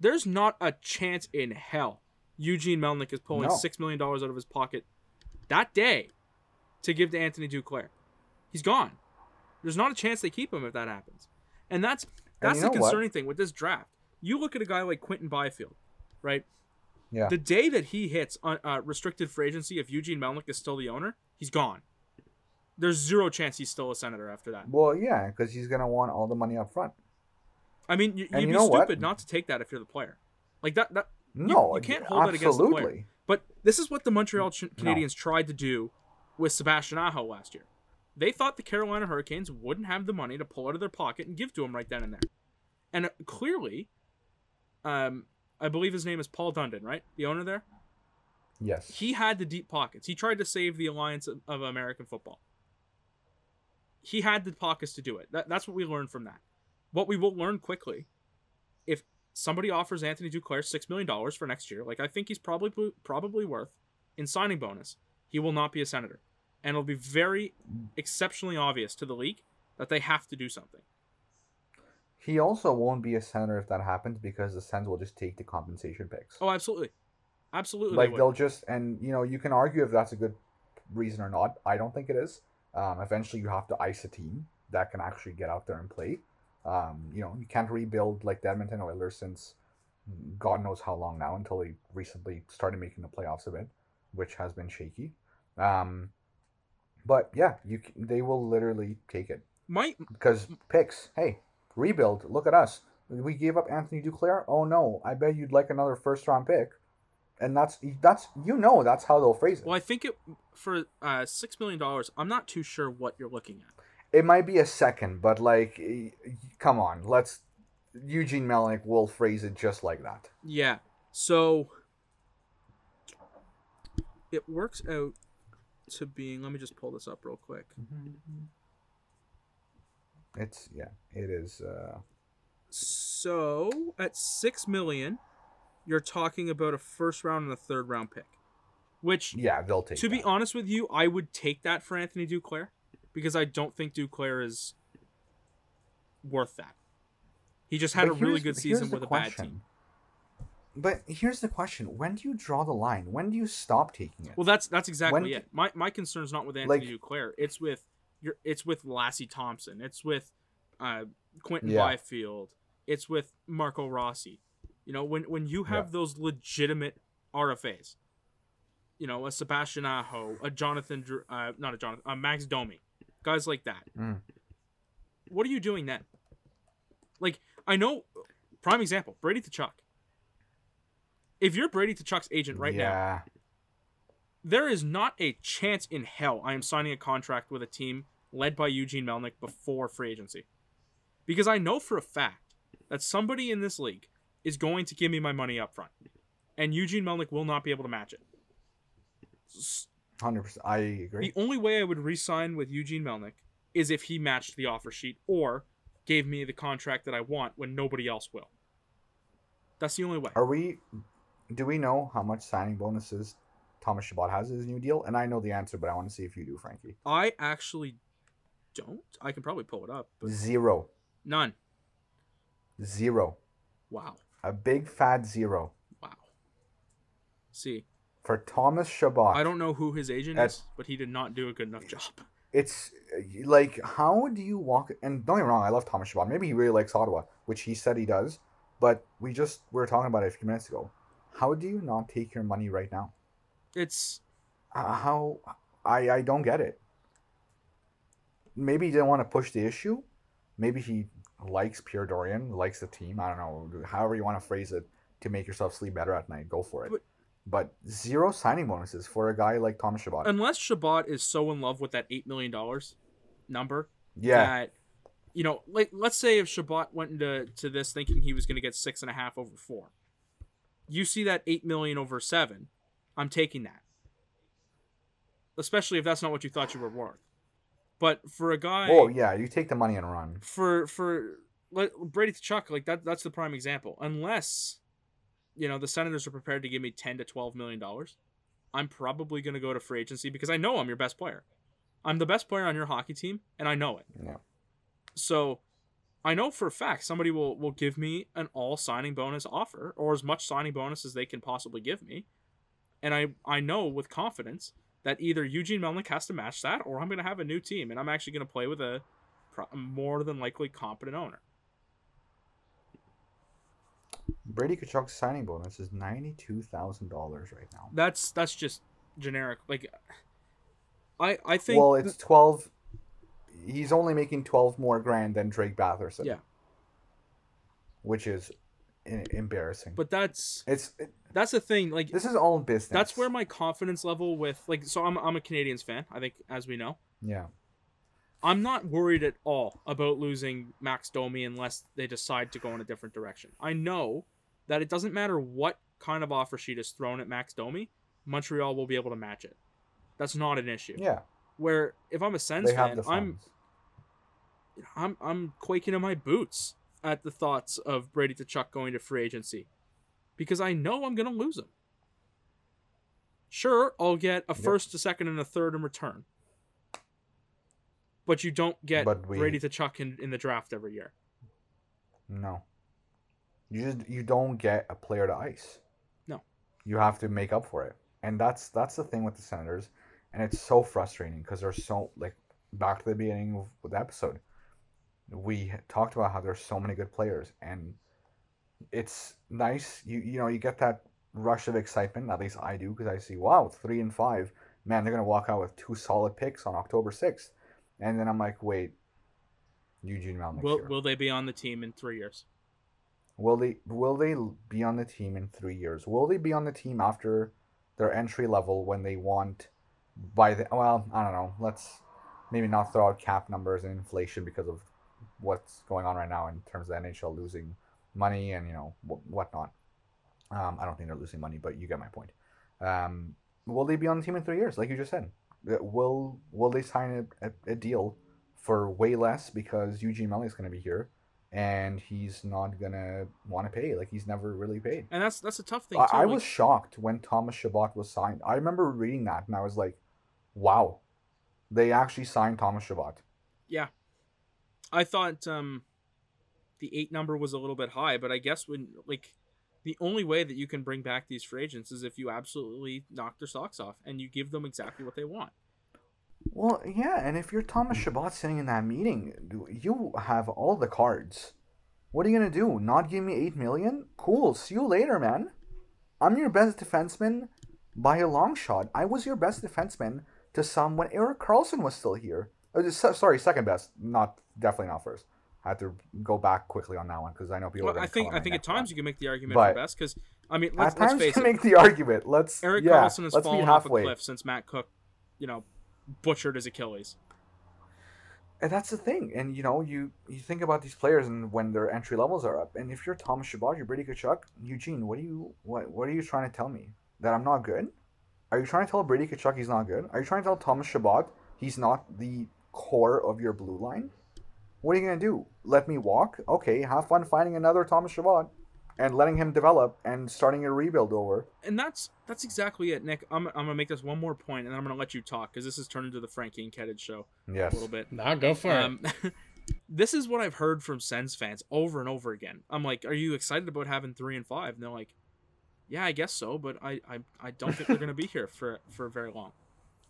There's not a chance in hell Eugene Melnyk is pulling No. six million dollars out of his pocket that day to give to Anthony Duclair. He's gone. There's not a chance they keep him if that happens. And that's that's you the know what? concerning thing with this draft. You look at a guy like Quinton Byfield, right? yeah. The day that he hits uh, uh, restricted free agency, if Eugene Melnyk is still the owner, he's gone. There's zero chance he's still a senator after that. well, yeah, because he's gonna want all the money up front. I mean, you, you'd you be know what? stupid not to take that if you're the player. Like that. That No, you, can't hold that against the player. absolutely. But this is what the Montreal Ch- Canadiens tried to do with Sebastian Aho last year. They thought the Carolina Hurricanes wouldn't have the money to pull out of their pocket and give to him right then and there. And uh, clearly, um, I believe his name is Paul Dundon, right? The owner there. Yes. He had the deep pockets. He tried to save the alliance of, of American football. He had the pockets to do it. That, that's what we learned from that. What we will learn quickly, if somebody offers Anthony Duclair six million dollars for next year, like I think he's probably probably worth in signing bonus, he will not be a senator, and it'll be very exceptionally obvious to the league that they have to do something. He also won't be a senator if that happens because the Sens will just take the compensation picks. Oh, absolutely, absolutely. like they they'll just and you know you can argue if that's a good reason or not. I don't think it is. Um, eventually, you have to ice a team that can actually get out there and play. Um, you know, you can't rebuild like the Edmonton Oilers since God knows how long now until they recently started making the playoffs a bit, which has been shaky. Um, but yeah, you they will literally take it might because picks. Hey, rebuild. Look at us. We gave up Anthony Duclair. Oh no, I bet you'd like another first round pick. And that's that's you know that's how they'll phrase it. Well, I think it for uh, six million dollars. I'm not too sure what you're looking at. It might be a second, but like, come on, let's. Eugene Melnyk will phrase it just like that. Yeah. So it works out to being. Let me just pull this up real quick. It's yeah, it is. Uh, So at six million, you're talking about a first round and a third round pick, which yeah, they'll take. to be honest with you, I would take that for Anthony Duclair because I don't think Duclair is worth that. He just had But a really good season with a bad team. But here's the question: When do you draw the line? When do you stop taking it? Well, that's that's exactly When it. d- My my concern's not with Anthony Like- Duclair. It's with your. It's with Lassi Thompson. It's with uh, Quinton Yeah. Byfield. It's with Marco Rossi. You know, when when you have Yeah. those legitimate RFAs, you know, a Sebastian Aho, a Jonathan, uh, not a Jonathan, a Max Domi, guys like that. Mm. What are you doing then? Like, I know, prime example, Brady Tkachuk. If you're Brady Tkachuk's agent right now, there is not a chance in hell I am signing a contract with a team led by Eugene Melnyk before free agency. Because I know for a fact that somebody in this league is going to give me my money up front. And Eugene Melnyk will not be able to match it. Hundred percent. I agree. The only way I would re-sign with Eugene Melnyk is if he matched the offer sheet or gave me the contract that I want when nobody else will. That's the only way. Are we? Do we know how much signing bonuses Thomas Chabot has in his new deal? And I know the answer, but I want to see if you do, Frankie. I actually don't. I can probably pull it up, but Zero. none. Zero. Wow. A big fat zero Wow. See, for Thomas Chabot. I don't know who his agent That's- is, but he did not do a good enough job. It's like, how do you walk? And don't get me wrong, I love Thomas Chabot. Maybe he really likes Ottawa, which he said he does. But we just we were talking about it a few minutes ago. How do you not take your money right now? It's Uh, how I I don't get it. Maybe he didn't want to push the issue. Maybe he likes Pierre Dorion, likes the team. I don't know. However you want to phrase it to make yourself sleep better at night, go for it. But- But, zero signing bonuses for a guy like Thomas Chabot. unless Chabot is so in love with that eight million dollars number yeah, that you know, like let's say if Chabot went into to this thinking he was going to get six and a half over four, you see that eight million over seven, I'm taking that. Especially if that's not what you thought you were worth. But for a guy, oh yeah, you take the money and run. for for like Brady Tkachuk, like that that's the prime example. Unless you know the Senators are prepared to give me ten to twelve million dollars, I'm probably going to go to free agency because I know I'm your best player. I'm the best player on your hockey team, and I know it. Yeah. So I know for a fact somebody will will give me an all signing bonus offer or as much signing bonus as they can possibly give me. And I I know with confidence that either Eugene Melnyk has to match that or I'm going to have a new team and I'm actually going to play with a pro- more than likely competent owner. Brady Tkachuk's signing bonus is ninety two thousand dollars right now. That's that's just generic. Like I I think Well, it's twelve. He's only making twelve more grand than Drake Batherson. Yeah. which is embarrassing. but that's it's it, that's the thing like this is all business. that's where my confidence level with like so I'm I'm a Canadiens fan, I think as we know. yeah. I'm not worried at all about losing Max Domi unless they decide to go in a different direction. I know that it doesn't matter what kind of offer sheet is thrown at Max Domi, Montreal will be able to match it. That's not an issue. Yeah, Where if I'm a Sens fan, I'm. I'm I'm quaking in my boots at the thoughts of Brady Tkachuk going to free agency because I know I'm gonna lose him. Sure, I'll get a first, a second, and a third in return, but you don't get But we- Brady Tkachuk in, in the draft every year. No. You just you don't get a player to ice. No. You have to make up for it. And that's that's the thing with the Senators. And it's so frustrating because they're so like back to the beginning of the episode. We talked about how there's so many good players and it's nice you you know you get that rush of excitement at least I do because I see wow it's 3 and 5 man they're going to walk out with two solid picks on October 6th and then I'm like wait Eugene Melnyk Will here. will they be on the team in three years? Will they will they be on the team in three years? Will they be on the team after their entry level when they want by the well, I don't know. Let's maybe not throw out cap numbers and inflation because of what's going on right now in terms of the NHL losing money and you know wh- whatnot. Um, I don't think they're losing money, but you get my point. Um, will they be on the team in three years, like you just said? Uh, Will Will they sign a, a, deal for way less because Eugene Melly is going to be here? and he's not gonna want to pay. Like he's never really paid. And that's that's a tough thing. I, too. I like- was shocked when Thomas Chabot was signed. I remember reading that and I was like, "Wow, they actually signed Thomas Chabot." I thought um, the eight number was a little bit high, but I guess when like the only way that you can bring back these free agents is if you absolutely knock their socks off and you give them exactly what they want. Well, yeah, and if you're Thomas Chabot sitting in that meeting, you have all the cards. What are you gonna do? Not give me eight million? Cool. See you later, man. I'm your best defenseman by a long shot. I was your best defenseman to some when Erik Karlsson was still here. Uh, so- sorry, second best. Not definitely not first. I have to go back quickly on that one because I know people. Well, are I think I think at times that. you can make the argument But- for best because I mean let's, at let's times face you it, make the argument. Let's Eric yeah, Karlsson has let's fallen off a cliff since Matt Cooke, you know, butchered his Achilles. And that's the thing. And you know, you you think about these players and when their entry levels are up. And if you're Thomas Chabot, you're Brady Tkachuk, Eugene, what are you what what are you trying to tell me? That I'm not good? Are you trying to tell Brady Tkachuk he's not good? Are you trying to tell Thomas Chabot he's not the core of your blue line? What are you gonna do? Let me walk? Okay, have fun finding another Thomas Chabot and letting him develop and starting a rebuild over. And that's that's exactly it, Nick. I'm, I'm gonna make this one more point, and then I'm gonna let you talk because this has turned into the Frankie and Keddage show Yes. a little bit. Now go for Um, this is what I've heard from Sens fans over and over again. I'm like, "Are you excited about having three and five? And they're like, "Yeah, I guess so, but I I, I don't think they're gonna be here for for very long."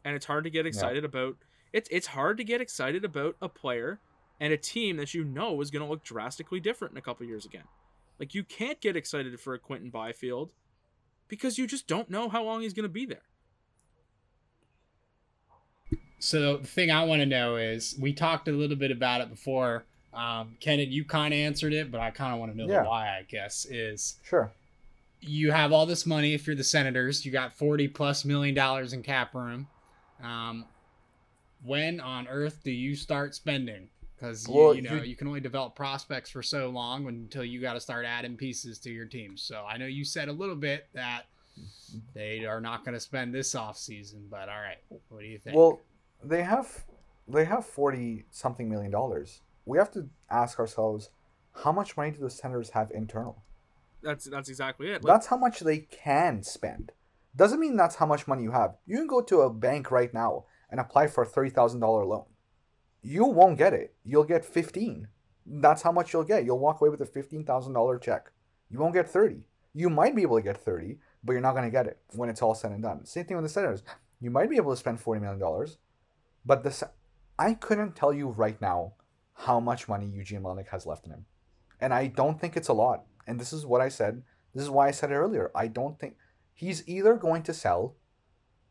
And it's hard to get excited about. It's it's hard to get excited about a player and a team that you know is gonna look drastically different in a couple years again. Like you can't get excited for a Quinton Byfield because you just don't know how long he's gonna be there. So the thing I want to know is we talked a little bit about it before. Um, Kenneth, you kind of answered it, but I kind of want to know Yeah. the why. I guess is Sure. you have all this money if you're the Senators. You got forty plus million dollars in cap room. Um, when on earth do you start spending? Because you, Well, you know you- you can only develop prospects for so long until you got to start adding pieces to your team. So I know you said a little bit that they are not going to spend this off season, but all right, what do you think? Well, they have they have forty something million dollars. We have to ask ourselves, how much money do the Senators have internal? That's that's exactly it. Like, That's how much they can spend. Doesn't mean that's how much money you have. You can go to a bank right now and apply for a thirty thousand dollar loan. You won't get it. You'll get fifteen. That's how much you'll get. You'll walk away with a fifteen thousand dollar check. You won't get thirty. You might be able to get thirty, but you're not going to get it when it's all said and done. Same thing with the Senators. You might be able to spend forty million dollars, but the Se- I couldn't tell you right now how much money Eugene Melnyk has left in him, and I don't think it's a lot. And this is what I said. This is why I said it earlier. I don't think he's either going to sell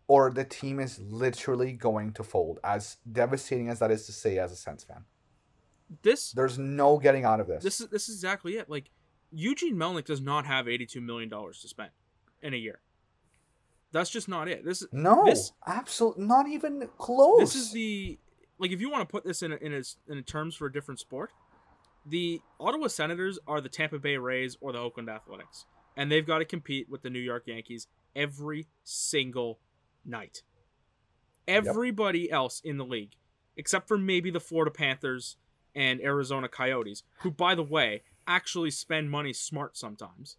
or the team is literally going to fold, as devastating as that is to say as a Sens fan. this There's no getting out of this. this is this is exactly it. Like Eugene Melnyk does not have eighty two million dollars to spend in a year. That's just not it. This is no, this- absolutely not even close. this is the like if you want to put this in a, in a, in terms for a different sport, the Ottawa Senators are the Tampa Bay Rays or the Oakland Athletics, and they've got to compete with the New York Yankees every single night. Everybody else in the league, except for maybe the Florida Panthers and Arizona Coyotes, who, by the way, actually spend money smart sometimes.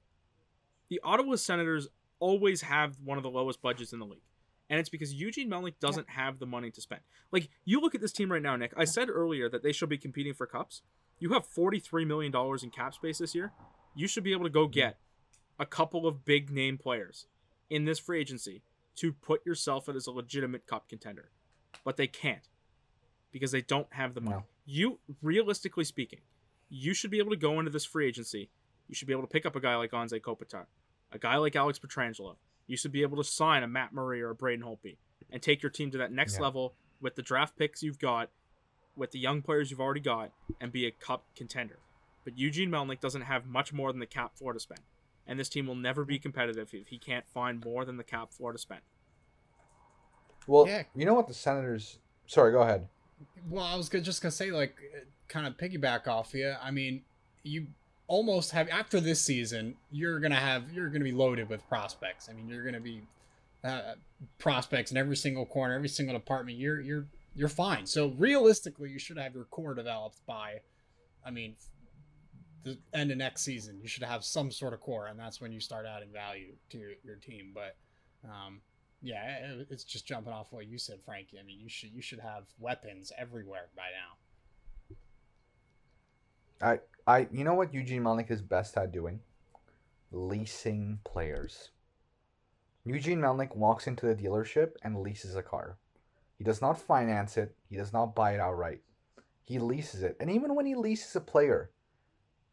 The Ottawa Senators always have one of the lowest budgets in the league. And it's because Eugene Melnyk doesn't have the money to spend. Like, you look at this team right now, Nick. I said earlier that they should be competing for cups. You have $43 million in cap space this year. You should be able to go mm-hmm. get a couple of big name players in this free agency to put yourself as a legitimate cup contender. But they can't because they don't have the money. No. You, realistically speaking, you should be able to go into this free agency. You should be able to pick up a guy like Anze Kopitar, a guy like Alex Pietrangelo. You should be able to sign a Matt Murray or a Braden Holtby and take your team to that next Yeah. level with the draft picks you've got, with the young players you've already got, and be a cup contender. But Eugene Melnyk doesn't have much more than the cap floor to spend. And this team will never be competitive if he can't find more than the cap floor to spend. well, Yeah. you know what the Senators. Sorry, go ahead. Well, I was just gonna say, like, kind of piggyback off you. I mean, you almost have after this season, you're gonna have you're gonna be loaded with prospects. I mean, you're gonna be uh, prospects in every single corner, every single department. You're you're you're fine. So realistically, you should have your core developed by, I mean, the end of next season. You should have some sort of core, and that's when you start adding value to your, your team. But um, yeah, it- it's just jumping off what you said, Frankie. I mean, you should you should have weapons everywhere by now. I, I, you know what Eugene Melnyk is best at doing? Leasing players. Eugene Melnyk walks into the dealership and leases a car. He does not finance it. He does not buy it outright. He leases it. And even when he leases a player,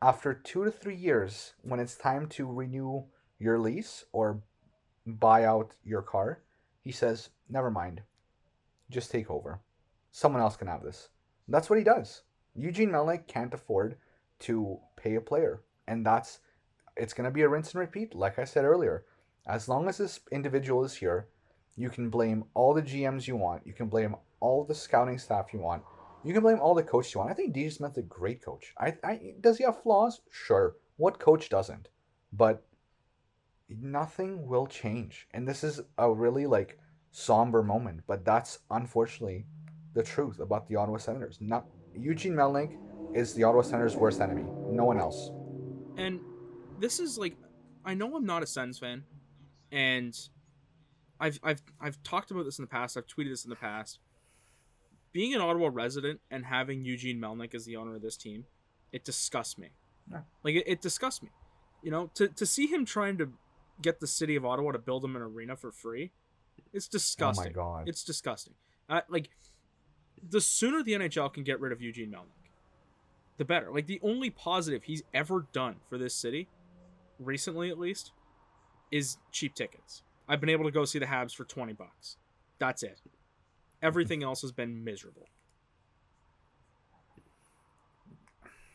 after two to three years, when it's time to renew your lease or buy out your car, he says, never mind. Just take over. Someone else can have this. That's what he does. Eugene Melnyk can't afford to pay a player. And that's it's gonna be a rinse and repeat, like I said earlier. As long as this individual is here, you can blame all the GMs you want. You can blame all the scouting staff you want. You can blame all the coaches you want. I think DJ Smith's a great coach. I, I does he have flaws? Sure. What coach doesn't? But nothing will change. And this is a really like somber moment, but that's unfortunately the truth about the Ottawa Senators. Not Eugene Melnyk is the Ottawa Senators' worst enemy. No one else. And this is like, I know I'm not a Sens fan, and I've I've I've talked about this in the past. I've tweeted this in the past. Being an Ottawa resident and having Eugene Melnyk as the owner of this team, it disgusts me. Yeah. Like it, it disgusts me. You know, to to see him trying to get the city of Ottawa to build him an arena for free, it's disgusting. Oh my god. It's disgusting. Uh, like the sooner the NHL can get rid of Eugene Melnyk, the better. Like the only positive he's ever done for this city, recently at least, is cheap tickets. I've been able to go see the Habs for twenty bucks. That's it. Everything else has been miserable.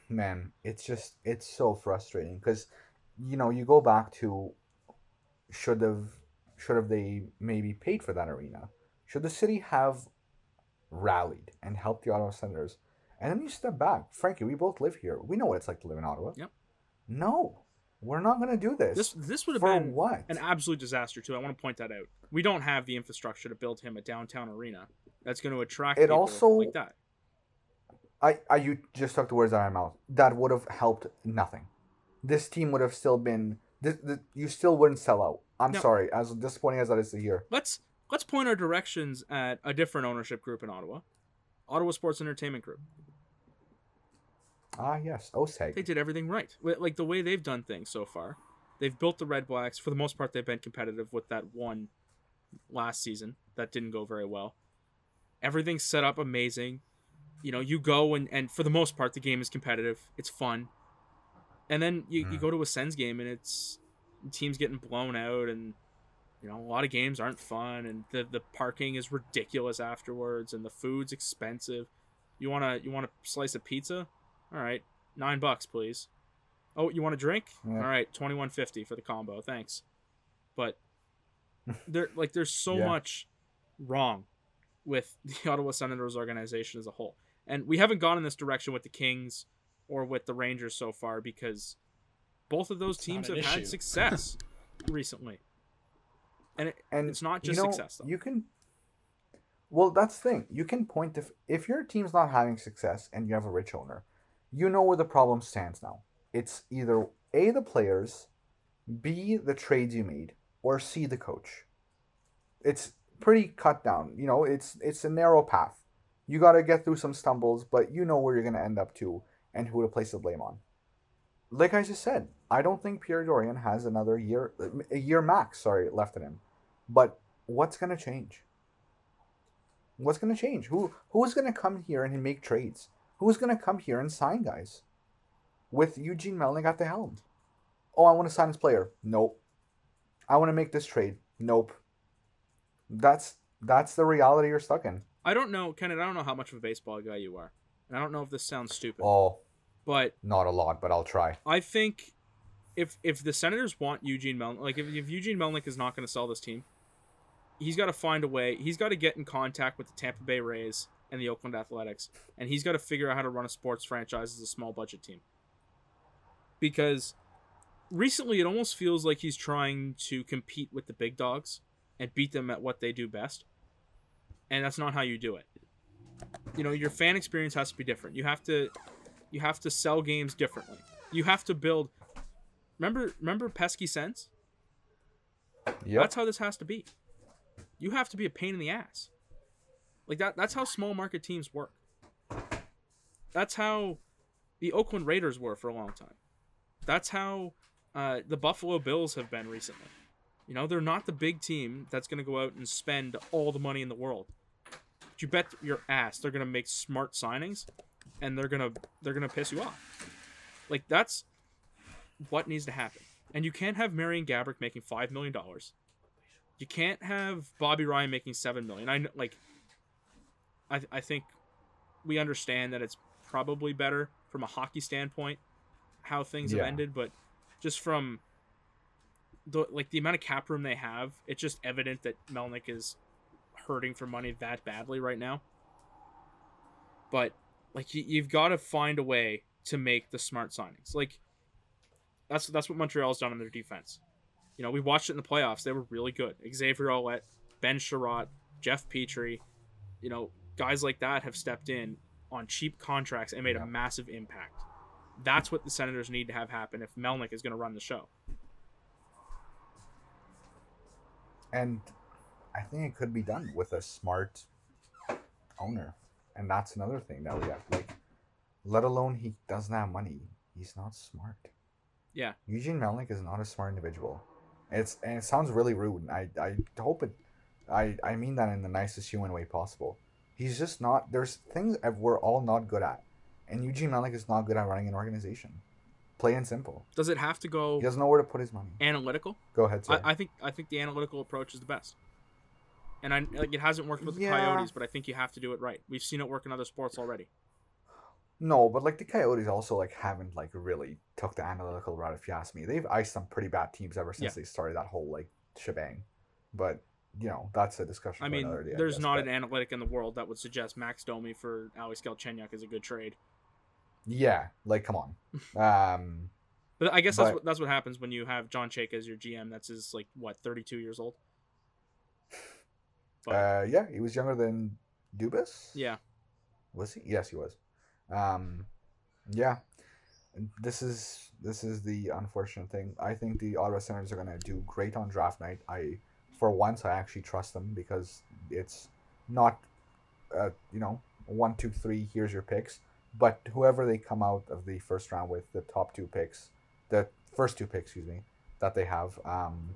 man it's just it's so frustrating because you know you go back to should have should have they maybe paid for that arena should the city have rallied and helped the ottawa senators and then you step back frankie we both live here we know what it's like to live in ottawa Yep. no we're not going to do this This this would have for been what an absolute disaster too. I want to point that out. We don't have the infrastructure to build him a downtown arena that's going to attract It people also- like that. I, I you just took the words out of my mouth. That would have helped nothing. This team would have still been. This, this, you still wouldn't sell out. I'm No. sorry, as disappointing as that is to hear. Let's let's point our directions at a different ownership group in Ottawa, Ottawa Sports Entertainment Group. Ah, yes, OSEG. They did everything right. Like the way they've done things so far, they've built the Red Blacks. For the most part, they've been competitive with that one last season that didn't go very well. Everything's set up amazing. You know, you go and, and for the most part, the game is competitive. It's fun. And then you, you Mm. go to a Sens game and it's teams getting blown out and you know a lot of games aren't fun and the the parking is ridiculous afterwards and the food's expensive. You wanna you want a slice of pizza? All right, nine bucks, please. Oh, you want a drink? Yeah. All right, twenty one fifty for the combo. Thanks. But there, like, there's so Yeah. much wrong with the Ottawa Senators organization as a whole, and we haven't gone in this direction with the Kings or with the Rangers so far because both of those It's teams an have had success recently, and it, and it's not you just know, success though. You can. Well, that's the thing. You can point if if your team's not having success and you have a rich owner, you know where the problem stands now. It's either a the players, b the trades you made, or see the coach. It's pretty cut down. You know, it's it's a narrow path. You got to get through some stumbles, but you know where you're going to end up to and who to place the blame on. Like I just said, I don't think Pierre Dorion has another year, a year max, sorry, left in him. But what's going to change? What's going to change? Who who's going to come here and make trades? Who's going to come here and sign guys? With Eugene Melnyk at the helm. Oh, I want to sign this player. Nope. I want to make this trade. Nope. That's that's the reality you're stuck in. I don't know, Kenneth. I don't know how much of a baseball guy you are, and I don't know if this sounds stupid, Oh, but not a lot, but I'll try. I think if if the Senators want Eugene Melnyk, like if, if Eugene Melnyk is not going to sell this team, he's got to find a way. He's got to get in contact with the Tampa Bay Rays and the Oakland Athletics, and he's got to figure out how to run a sports franchise as a small budget team. Because recently, it almost feels like he's trying to compete with the big dogs and beat them at what they do best, and that's not how you do it. You know, your fan experience has to be different. You have to you have to sell games differently. You have to build. Remember, remember pesky Sens. Yep. That's how this has to be. You have to be a pain in the ass. Like that. That's how small market teams work. That's how the Oakland Raiders were for a long time. That's how uh, the Buffalo Bills have been recently. You know, they're not the big team that's going to go out and spend all the money in the world. But you bet your ass they're going to make smart signings and they're gonna they're gonna piss you off. Like that's what needs to happen. And you can't have Marian Gaborik making five million dollars. You can't have Bobby Ryan making seven million. I like. I I think we understand that it's probably better from a hockey standpoint how things Yeah. have ended, but just from the like the amount of cap room they have, it's just evident that Melnyk is hurting for money that badly right now. But like you, you've got to find a way to make the smart signings. Like that's that's what Montreal's done on their defense. You know, we watched it in the playoffs. They were really good. Xavier Ouellet, Ben Chiarot, Jeff Petry, you know, guys like that have stepped in on cheap contracts and made Yeah. a massive impact. That's what the Senators need to have happen if Melnyk is going to run the show. And I think it could be done with a smart owner. And that's another thing that we have. Like, let alone he doesn't have money. He's not smart. Yeah. Eugene Melnyk is not a smart individual. It's and it sounds really rude. and I I hope it. I I mean that in the nicest human way possible. He's just not. There's things we're all not good at, and Eugene Melnyk is not good at running an organization. Plain and simple. Does it have to go He doesn't know where to put his money. analytical? Go ahead, sir. I, I think I think the analytical approach is the best. And I like it hasn't worked with the Yeah. Coyotes, but I think you have to do it right. We've seen it work in other sports already. No, but like the Coyotes also like haven't like really took the analytical route. If you ask me, they've iced some pretty bad teams ever since Yeah. they started that whole like shebang. But you know that's a discussion. I for mean, another day, I there's guess, not but- an analytic in the world that would suggest Max Domi for Alex Galchenyuk is a good trade. Yeah, like come on. Um, But I guess that's what that's what happens when you have John Chayka as your GM. That's his like what 32 years old. But uh, yeah, he was younger than Dubas. yeah, Was he? Yes, he was. Um, yeah, this is this is the unfortunate thing. I think the Ottawa Senators are gonna do great on draft night. I, for once, I actually trust them because it's not, uh, you know, one, two, three. Here's your picks. But whoever they come out of the first round with, the top two picks, the first two picks, excuse me, that they have, um,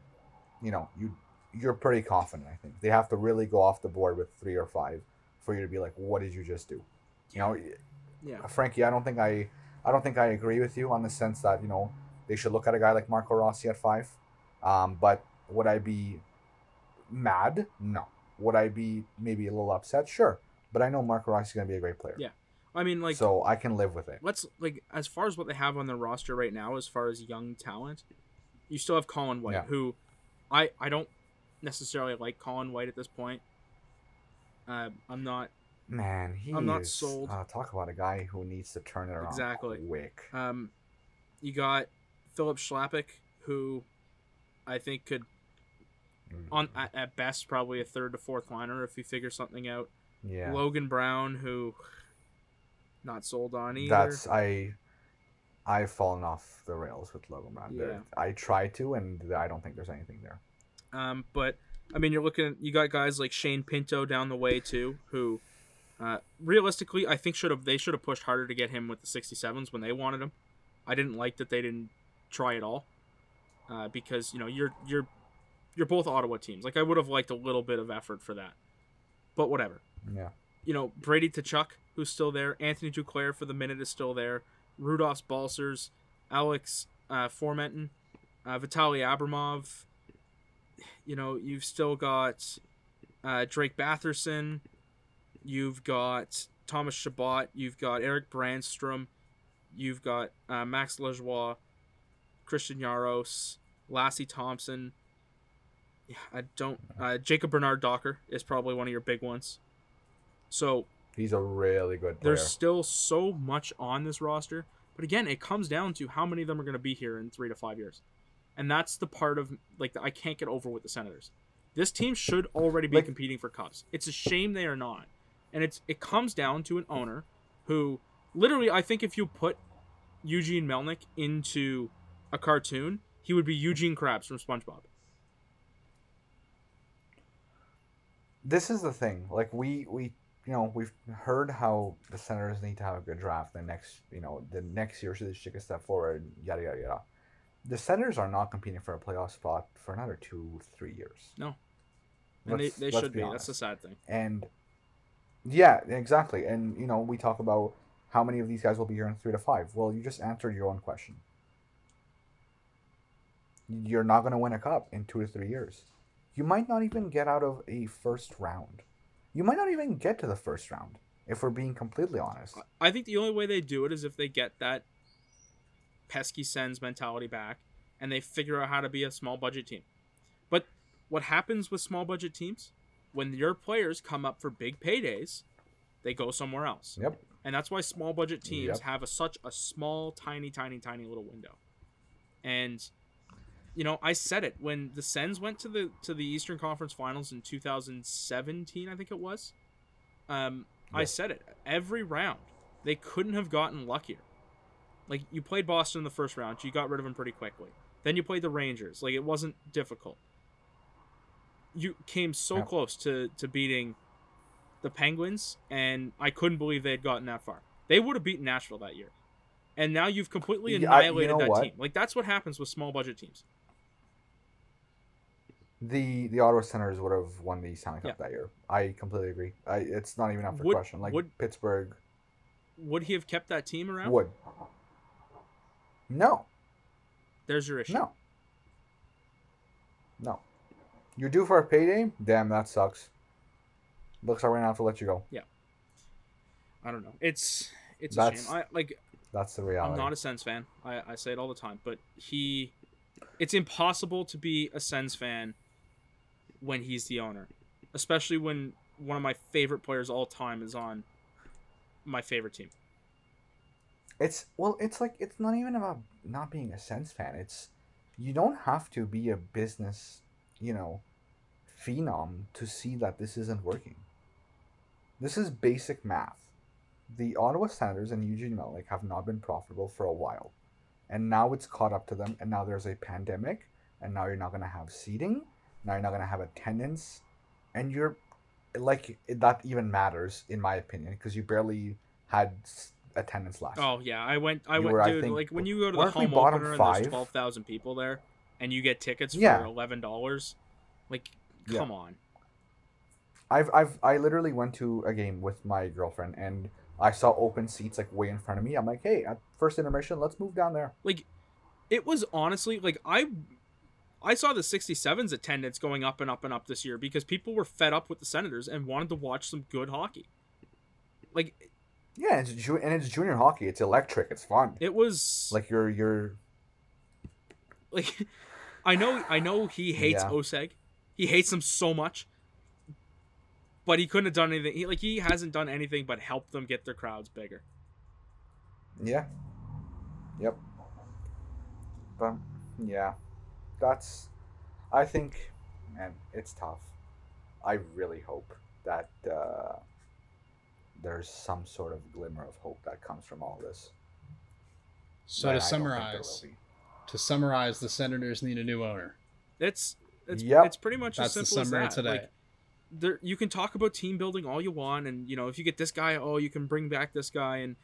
you know, you you're pretty confident. I think they have to really go off the board with three or five for you to be like, what did you just do? You know, yeah. Frankie, I don't think I, I don't think I agree with you on the sense that you know they should look at a guy like Marco Rossi at five. Um, but would I be mad? No. Would I be maybe a little upset? Sure. But I know Marco Rossi is going to be a great player. Yeah. I mean, like so I can live with it. let's like as far as what they have on their roster right now, as far as young talent, you still have Colin White, Yeah. who I I don't necessarily like Colin White at this point. Uh, I'm not Man, he I'm not is, sold. Uh, talk about a guy who needs to turn it around Exactly. quick. Um, you got Filip Chlapik, who I think could, on at, at best, probably a third to fourth liner if he figures something out. yeah. Logan Brown, who not sold on either. That's I. I've fallen off the rails with Logan Brown. There- Yeah. I try to, and I don't think there's anything there. Um, but I mean, you're looking. at You got guys like Shane Pinto down the way too, who, uh, realistically, I think should have they should have pushed harder to get him with the 67s when they wanted him. I didn't like that they didn't try at all, uh, because you know you're you're you're both Ottawa teams. Like I would have liked a little bit of effort for that, but whatever. Yeah. You know Brady Tkachuk, who's still there. Anthony Duclair for the minute is still there. Rudolfs Balcers, Alex uh, Formenton, uh, Vitaly Abramov. You know, you've still got uh, Drake Batherson. You've got Thomas Chabot. You've got Erik Brannstrom. You've got uh, Max Lajoie, Christian Jaros, Lassi Thompson. Yeah, I don't. Uh, Jacob Bernard Docker is probably one of your big ones. So He's a really good player. there's still so much on this roster. But again, it comes down to how many of them are going to be here in three to five years. And that's the part of like I can't get over with the Senators. This team should already be Like- competing for cups. It's a shame they are not. And it's it comes down to an owner who literally I think if you put Eugene Melnyk into a cartoon, he would be Eugene Krabs from SpongeBob. this is the thing. Like we we you know we've heard how the Senators need to have a good draft. The next you know the next year should they take a step forward. Yada yada yada. The Senators are not competing for a playoff spot for another two three years. No. And Let's- they, they should be. That's honest. the sad thing. And yeah, exactly. And you know we talk about how many of these guys will be here in three to five. Well, you just answered your own question. You're not going to win a cup in two to three years. You might not even get out of a first round. You might not even get to the first round, if we're being completely honest. I think the only way they do it is if they get that pesky Sens mentality back and they figure out how to be a small budget team. But what happens with small budget teams when your players come up for big paydays, they go somewhere else. Yep. And that's why small budget teams Yep. have a, such a small tiny tiny tiny little window. And you know, I said it when the Sens went to the to the Eastern Conference Finals in 2017, I think it was. Um, I said it every round. They couldn't have gotten luckier. Like you played Boston in the first round, you got rid of them pretty quickly. Then you played the Rangers. Like it wasn't difficult. You came so Yeah. close to to beating the Penguins, and I couldn't believe they had gotten that far. They would have beaten Nashville that year, and now you've completely Yeah, I- you annihilated know that what? team. Like that's what happens with small budget teams. The the Ottawa Senators would have won the Stanley Cup that year. I completely agree. I it's not even up for Would- question. Like would- Pittsburgh Would he have kept that team around? would. No, There's your issue. no, no. You're due for a payday. Damn, that sucks. Looks like we're gonna have to let you go. Yeah. I don't know. It's it's a shame. I like That's the reality. I'm not a Sens fan. I, I say it all the time, but he it's impossible to be a Sens fan when he's the owner. Especially when one of my favorite players all time is on my favorite team. It's well, it's like it's not even about not being a Sens fan. It's you don't have to be a business, you know, phenom to see that this isn't working. This is basic math. The Ottawa Senators and Eugene Melnyk have not been profitable for a while, and now it's caught up to them. And now there's a pandemic, and now you're not gonna have seating. Now you're not gonna have attendance, and you're like that even matters in my opinion because you barely had attendance last. Oh yeah, I went I You went were, I dude, think, like when you go to the home opener and there's twelve thousand people there and you get tickets Yeah. for eleven dollars. Like Yeah. come on. I've I've I literally went to a game with my girlfriend and I saw open seats like way in front of me. I'm like, hey, at first intermission, let's move down there. like it was honestly like I I saw the 67's attendance going up and up and up this year because people were fed up with the Senators and wanted to watch some good hockey. Like Yeah, it's ju- and it's junior hockey. It's electric. It's fun. it was like, Like you're you're I know I know he hates Yeah. Oseg. He hates him so much. But he couldn't have done anything. He, like he hasn't done anything but help them get their crowds bigger. yeah, yep. But yeah, that's. I think, man, it's tough. I really hope that uh, there's some sort of glimmer of hope that comes from all this. So But to I don't think there summarize, to summarize, the Senators need a new owner. It's it's Yep. it's pretty much That's as simple summary as that. today. Like, there you can talk about team building all you want and you know if you get this guy oh you can bring back this guy and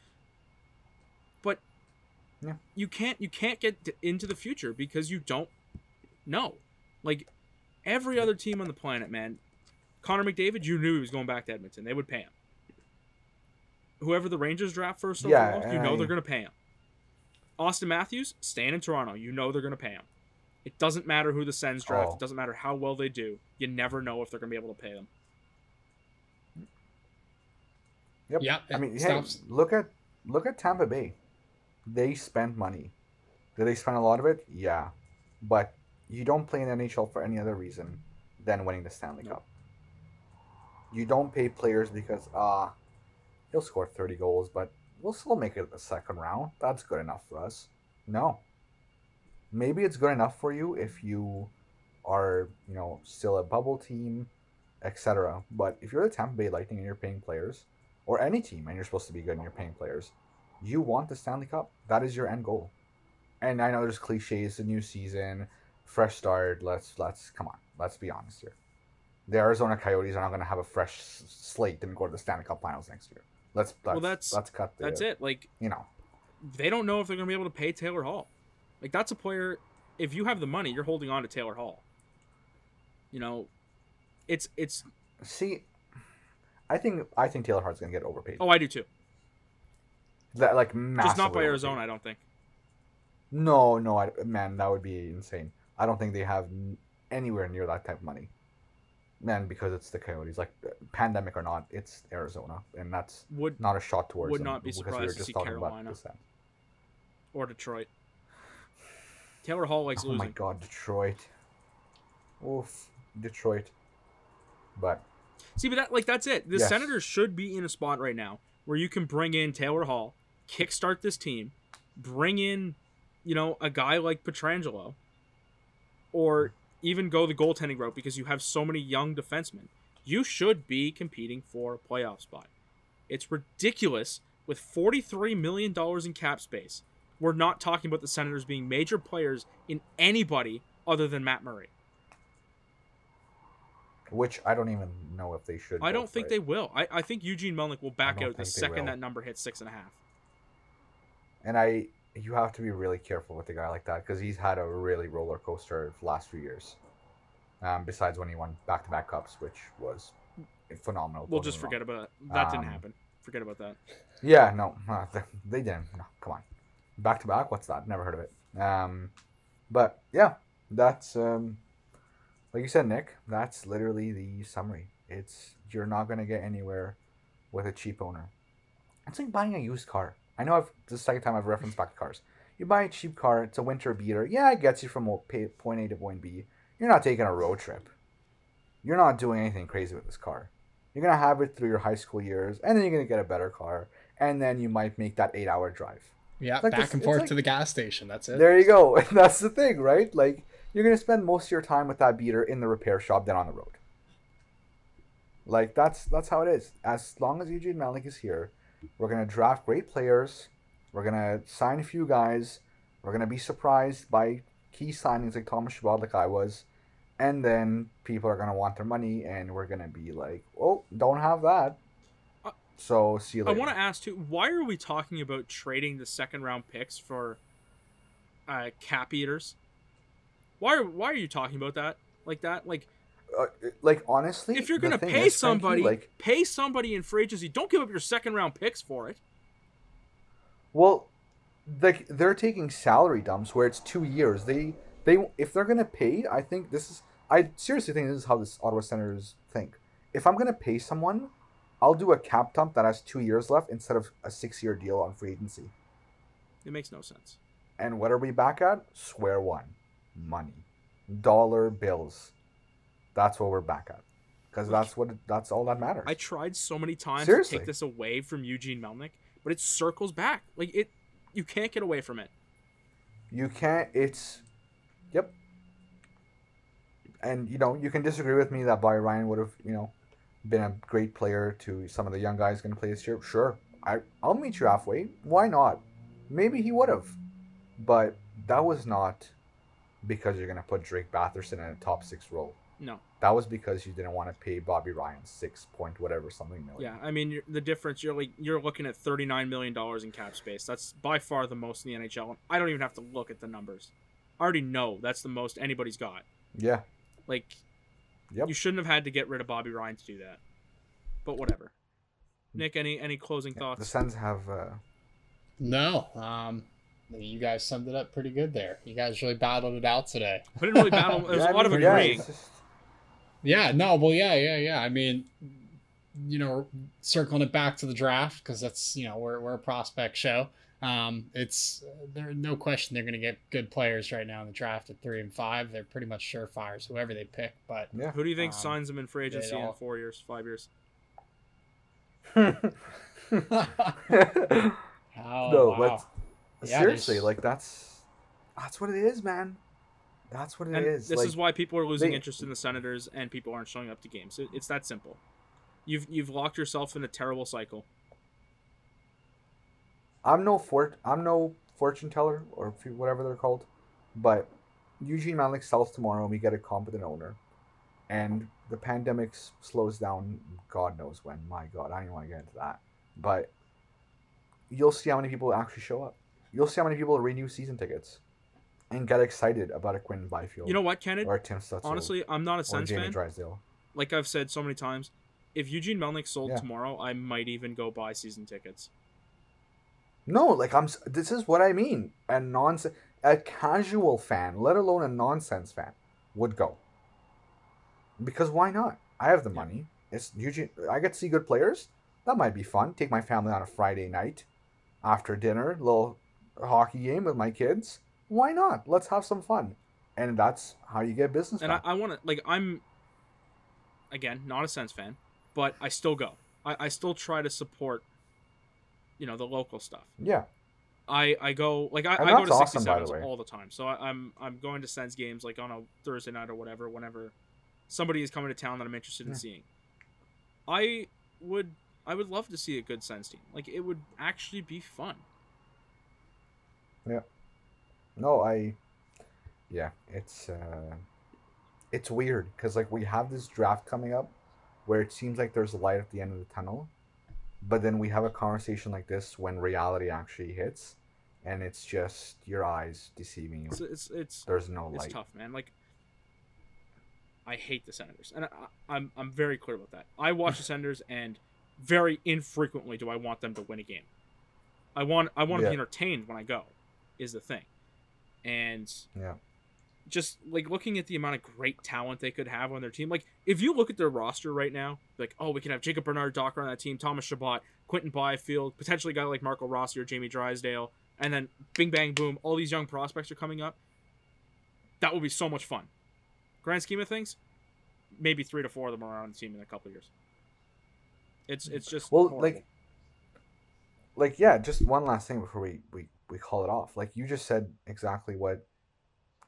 but Yeah. you can't you can't get into the future because you don't know like every other team on the planet man connor mcdavid you knew he was going back to edmonton they would pay him whoever the rangers draft first Yeah, overall you know I- they're going to pay him auston matthews staying in toronto you know they're going to pay him it doesn't matter who the Sens draft. Oh. It doesn't matter how well they do. You never know if they're going to be able to pay them. Yep. Yeah, I mean, hey, look at look at Tampa Bay. They spent money. Did they spend a lot of it? Yeah, but you don't play in NHL for any other reason than winning the Stanley Cup. You don't pay players because ah, he'll score thirty goals, but we'll still make it the second round. That's good enough for us. No. Maybe it's good enough for you if you are, you know, still a bubble team, etc. But if you're the Tampa Bay Lightning and you're paying players, or any team and you're supposed to be good and you're paying players, you want the Stanley Cup. That is your end goal. And I know there's cliches, the new season, fresh start. Let's let's come on. Let's be honest here. The Arizona Coyotes are not going to have a fresh s- slate and go to the Stanley Cup Finals next year. Let's, let's Well, that's- let's cut the That's it. Like You know, they don't know if they're going to be able to pay Taylor Hall. Like that's a player. If you have the money, you're holding on to Taylor Hall. You know, it's it's. see, I think I think Taylor Hall's going to get overpaid. Oh, I do too. That like Just not by overpaid. Arizona, I don't think. No, no, I, man, that would be insane. I don't think they have anywhere near that type of money. Man, because it's the Coyotes, like uh, pandemic or not, it's Arizona, and that's Would not a shot towards Would them not be we surprised were to just see Carolina. or Detroit. Taylor Hall likes losing. Oh my. God, Detroit. Oof, Detroit. But See, but that like that's it. The Yes. Senators should be in a spot right now where you can bring in Taylor Hall, kickstart this team, bring in, you know, a guy like Pietrangelo, or even go the goaltending route because you have so many young defensemen, you should be competing for a playoff spot. It's ridiculous with $43 million in cap space. We're not talking about the Senators being major players in anybody other than Matt Murray. Which I don't even know if they should. I don't think it. they will. I, I think Eugene Melnyk will back out the second will. that number hits six and a half. And I, you have to be really careful with a guy like that because he's had a really roller coaster the last few years. Um, besides when he won back-to-back cups, which was phenomenal. We'll just forget about that. That didn't Um, happen. Forget about that. Yeah, no, uh, they didn't. No, come on, back to back. What's that? Never heard of it. Um, but yeah, that's um, like you said, Nick. That's literally the summary. It's you're not gonna get anywhere with a cheap owner. It's like buying a used car. I know I've this is the second time I've referenced back to cars. You buy a cheap car. It's a winter beater. Yeah, it gets you from point A to point B. You're not taking a road trip. You're not doing anything crazy with this car. You're gonna have it through your high school years, and then you're gonna get a better car, and then you might make that eight-hour drive. Yeah, like back this- and forth like- to the gas station. That's it. There you go. That's the thing, right? Like you're gonna spend most of your time with that beater in the repair shop than on the road. Like that's that's how it is. As long as Eugene Melnyk is here, we're gonna draft great players. We're gonna sign a few guys. We're gonna be surprised by key signings like Thomas Chabot, like I was, and then people are gonna want their money, and we're gonna be like, "Oh, don't have that." Uh, So see you later. I want to ask too. Why are we talking about trading the second round picks for uh, cap eaters? Why are Why are you talking about that like that? Like uh, like honestly, if you're gonna pay is, somebody, like pay somebody in free agency. Don't give up your second round picks for it. Well, like they're taking salary dumps where it's two years. They they if they're gonna pay, I think this is I seriously think this is how this Ottawa Senators think. If I'm gonna pay someone, I'll do a cap dump that has two years left instead of a six year deal on free agency. It makes no sense. And what are we back at? Square one, money, dollar bills. That's what we're back at, because that's what that's all that matters. I tried so many times Seriously. to take this away from Eugene Melnyk, but it circles back. Like it, you can't get away from it. You can't. It's, yep. And you know you can disagree with me that Bobby Ryan would have you know been a great player to some of the young guys going to play this year. Sure, I I'll meet you halfway. Why not? Maybe he would have, but that was not because you're going to put Drake Batherson in a top six role. No. That was because you didn't want to pay Bobby Ryan six point whatever something million. Yeah, I mean you're, the difference. You're like you're looking at thirty nine million dollars in cap space. That's by far the most in the NHL. And I don't even have to look at the numbers. I already know that's the most anybody's got. Yeah. Like, Yep. you shouldn't have had to get rid of Bobby Ryan to do that. But whatever. Nick, any any closing thoughts? The thoughts? Sens have. Uh, No, um, you guys summed it up pretty good there. You guys really battled it out today. We didn't really battle. There was yeah, a lot I of mean, yeah, agreeing. it's just- Yeah, no, well, yeah, yeah, yeah. I mean, you know, circling it back to the draft because that's you know we're we're a prospect show. Um, it's there no question they're going to get good players right now in the draft at three and five. They're pretty much surefires whoever they pick. But yeah. Who do you think Um, signs them in free they agency in four years, five years? oh, no, wow. but Yeah, seriously, there's- like that's that's what it is, man. That's what it is. And this like, is why people are losing they- interest in the Senators and people aren't showing up to games. It, it's that simple. You've you've locked yourself in a terrible cycle. I'm no fort. I'm no fortune teller or whatever they're called, but Eugene Melnyk sells tomorrow, and we get a competent owner, and the pandemic slows down. God knows when. My God, I don't even want to get into that. But you'll see how many people actually show up. You'll see how many people renew season tickets and get excited about a Quinn Byfield. You know what, Kenneth? or Tim Stützle. Honestly, I'm not a Sens fan. Drysdale. Like I've said so many times, if Eugene Melnyk sold Yeah. tomorrow, I might even go buy season tickets. No, like I'm. This is what I mean. A non, a casual fan, let alone a nonsense fan, would go. Because why not? I have the Yeah. money. It's Eugene. I get to see good players. That might be fun. Take my family on a Friday night, after dinner, little hockey game with my kids. Why not? Let's have some fun. And that's how you get business. And I. I want to like I'm again not a Sens fan, but I still go. I, I still try to support, you know, the local stuff. yeah, I I go like I, I go to awesome, sixty the all the time. So I, I'm I'm going to Sens games like on a Thursday night or whatever. Whenever somebody is coming to town that I'm interested in Yeah. seeing, I would I would love to see a good Sens team. Like it would actually be fun. No, I. Yeah, it's uh, it's weird because like we have this draft coming up, where it seems like there's a light at the end of the tunnel, but then we have a conversation like this when reality actually hits, and it's just your eyes deceiving you. It's it's it's, There's no it's light. tough, man. Like I hate the Senators, and I, I'm I'm very clear about that. I watch the Senators, and very infrequently do I want them to win a game. I want I want to be entertained when I go, is the thing, and Yeah. just like looking at the amount of great talent they could have on their team. Like if you look at their roster right now, like oh we can have Jacob Bernard Docker on that team, Thomas Chabot, Quinton Byfield, potentially a guy like Marco Rossi or Jamie Drysdale, and then bing bang boom, all these young prospects are coming up. That would be so much fun. Grand scheme of things, maybe three to four of them are on the team in a couple of years. It's it's just Well, horrible. like, like yeah. Just one last thing before we we we call it off. Like you just said exactly what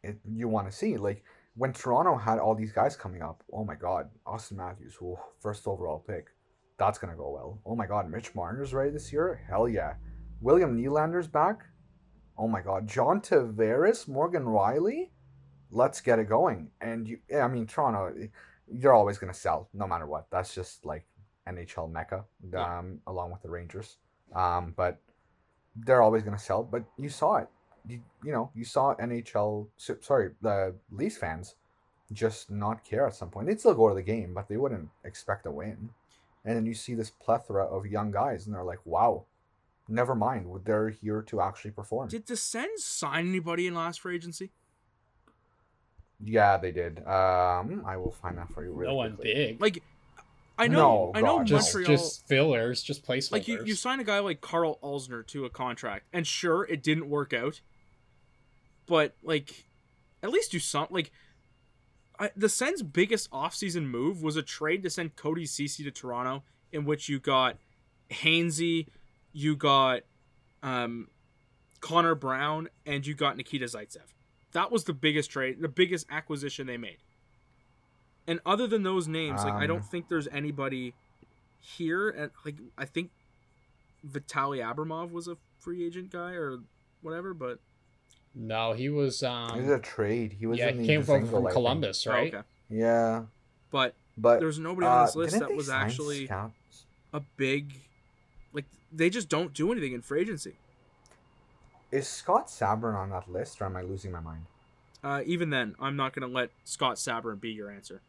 it, you want to see. Like when Toronto had all these guys coming up. Oh my God, Auston Matthews, who first overall pick. That's gonna go well. Oh my God, Mitch Marner's ready this year. Hell yeah. William Nylander's back. Oh my God, John Tavares, Morgan Rielly. Let's get it going. And you, I mean Toronto, you're always gonna sell no matter what. That's just like NHL mecca, um, Yeah. along with the Rangers. Um, but they're always going to sell. But you saw it. You, you know, you saw NHL, sorry, the Leafs fans just not care at some point. They'd still go to the game, but they wouldn't expect a win. And then you see this plethora of young guys, and they're like, wow, never mind. They're here to actually perform. did the Sens sign anybody in last free agency? Yeah, they did. Um, I will find that for you really no one quickly. big. Like I know No, I know God, just Montreal just fillers, just placeholders. like you, you sign a guy like Karl Alzner to a contract, and sure, it didn't work out, but like, at least do some like. I, the Sens' biggest offseason move was a trade to send Cody Ceci to Toronto, in which you got Hainsey, you got um, Connor Brown, and you got Nikita Zaitsev. That was the biggest trade, the biggest acquisition they made. And other than those names, like I don't Um, think there's anybody here. And like I think Vitaly Abramov was a free agent guy or whatever, but no, he was. It Um, was a trade. He was yeah, in he came from, from think. Columbus, oh, right? okay. Yeah, But but there's nobody on this uh, list that was actually scouts? a big, like they just don't do anything in free agency. Is Scott Sabourin on that list, or am I losing my mind? Uh, even then, I'm not gonna let Scott Sabourin be your answer.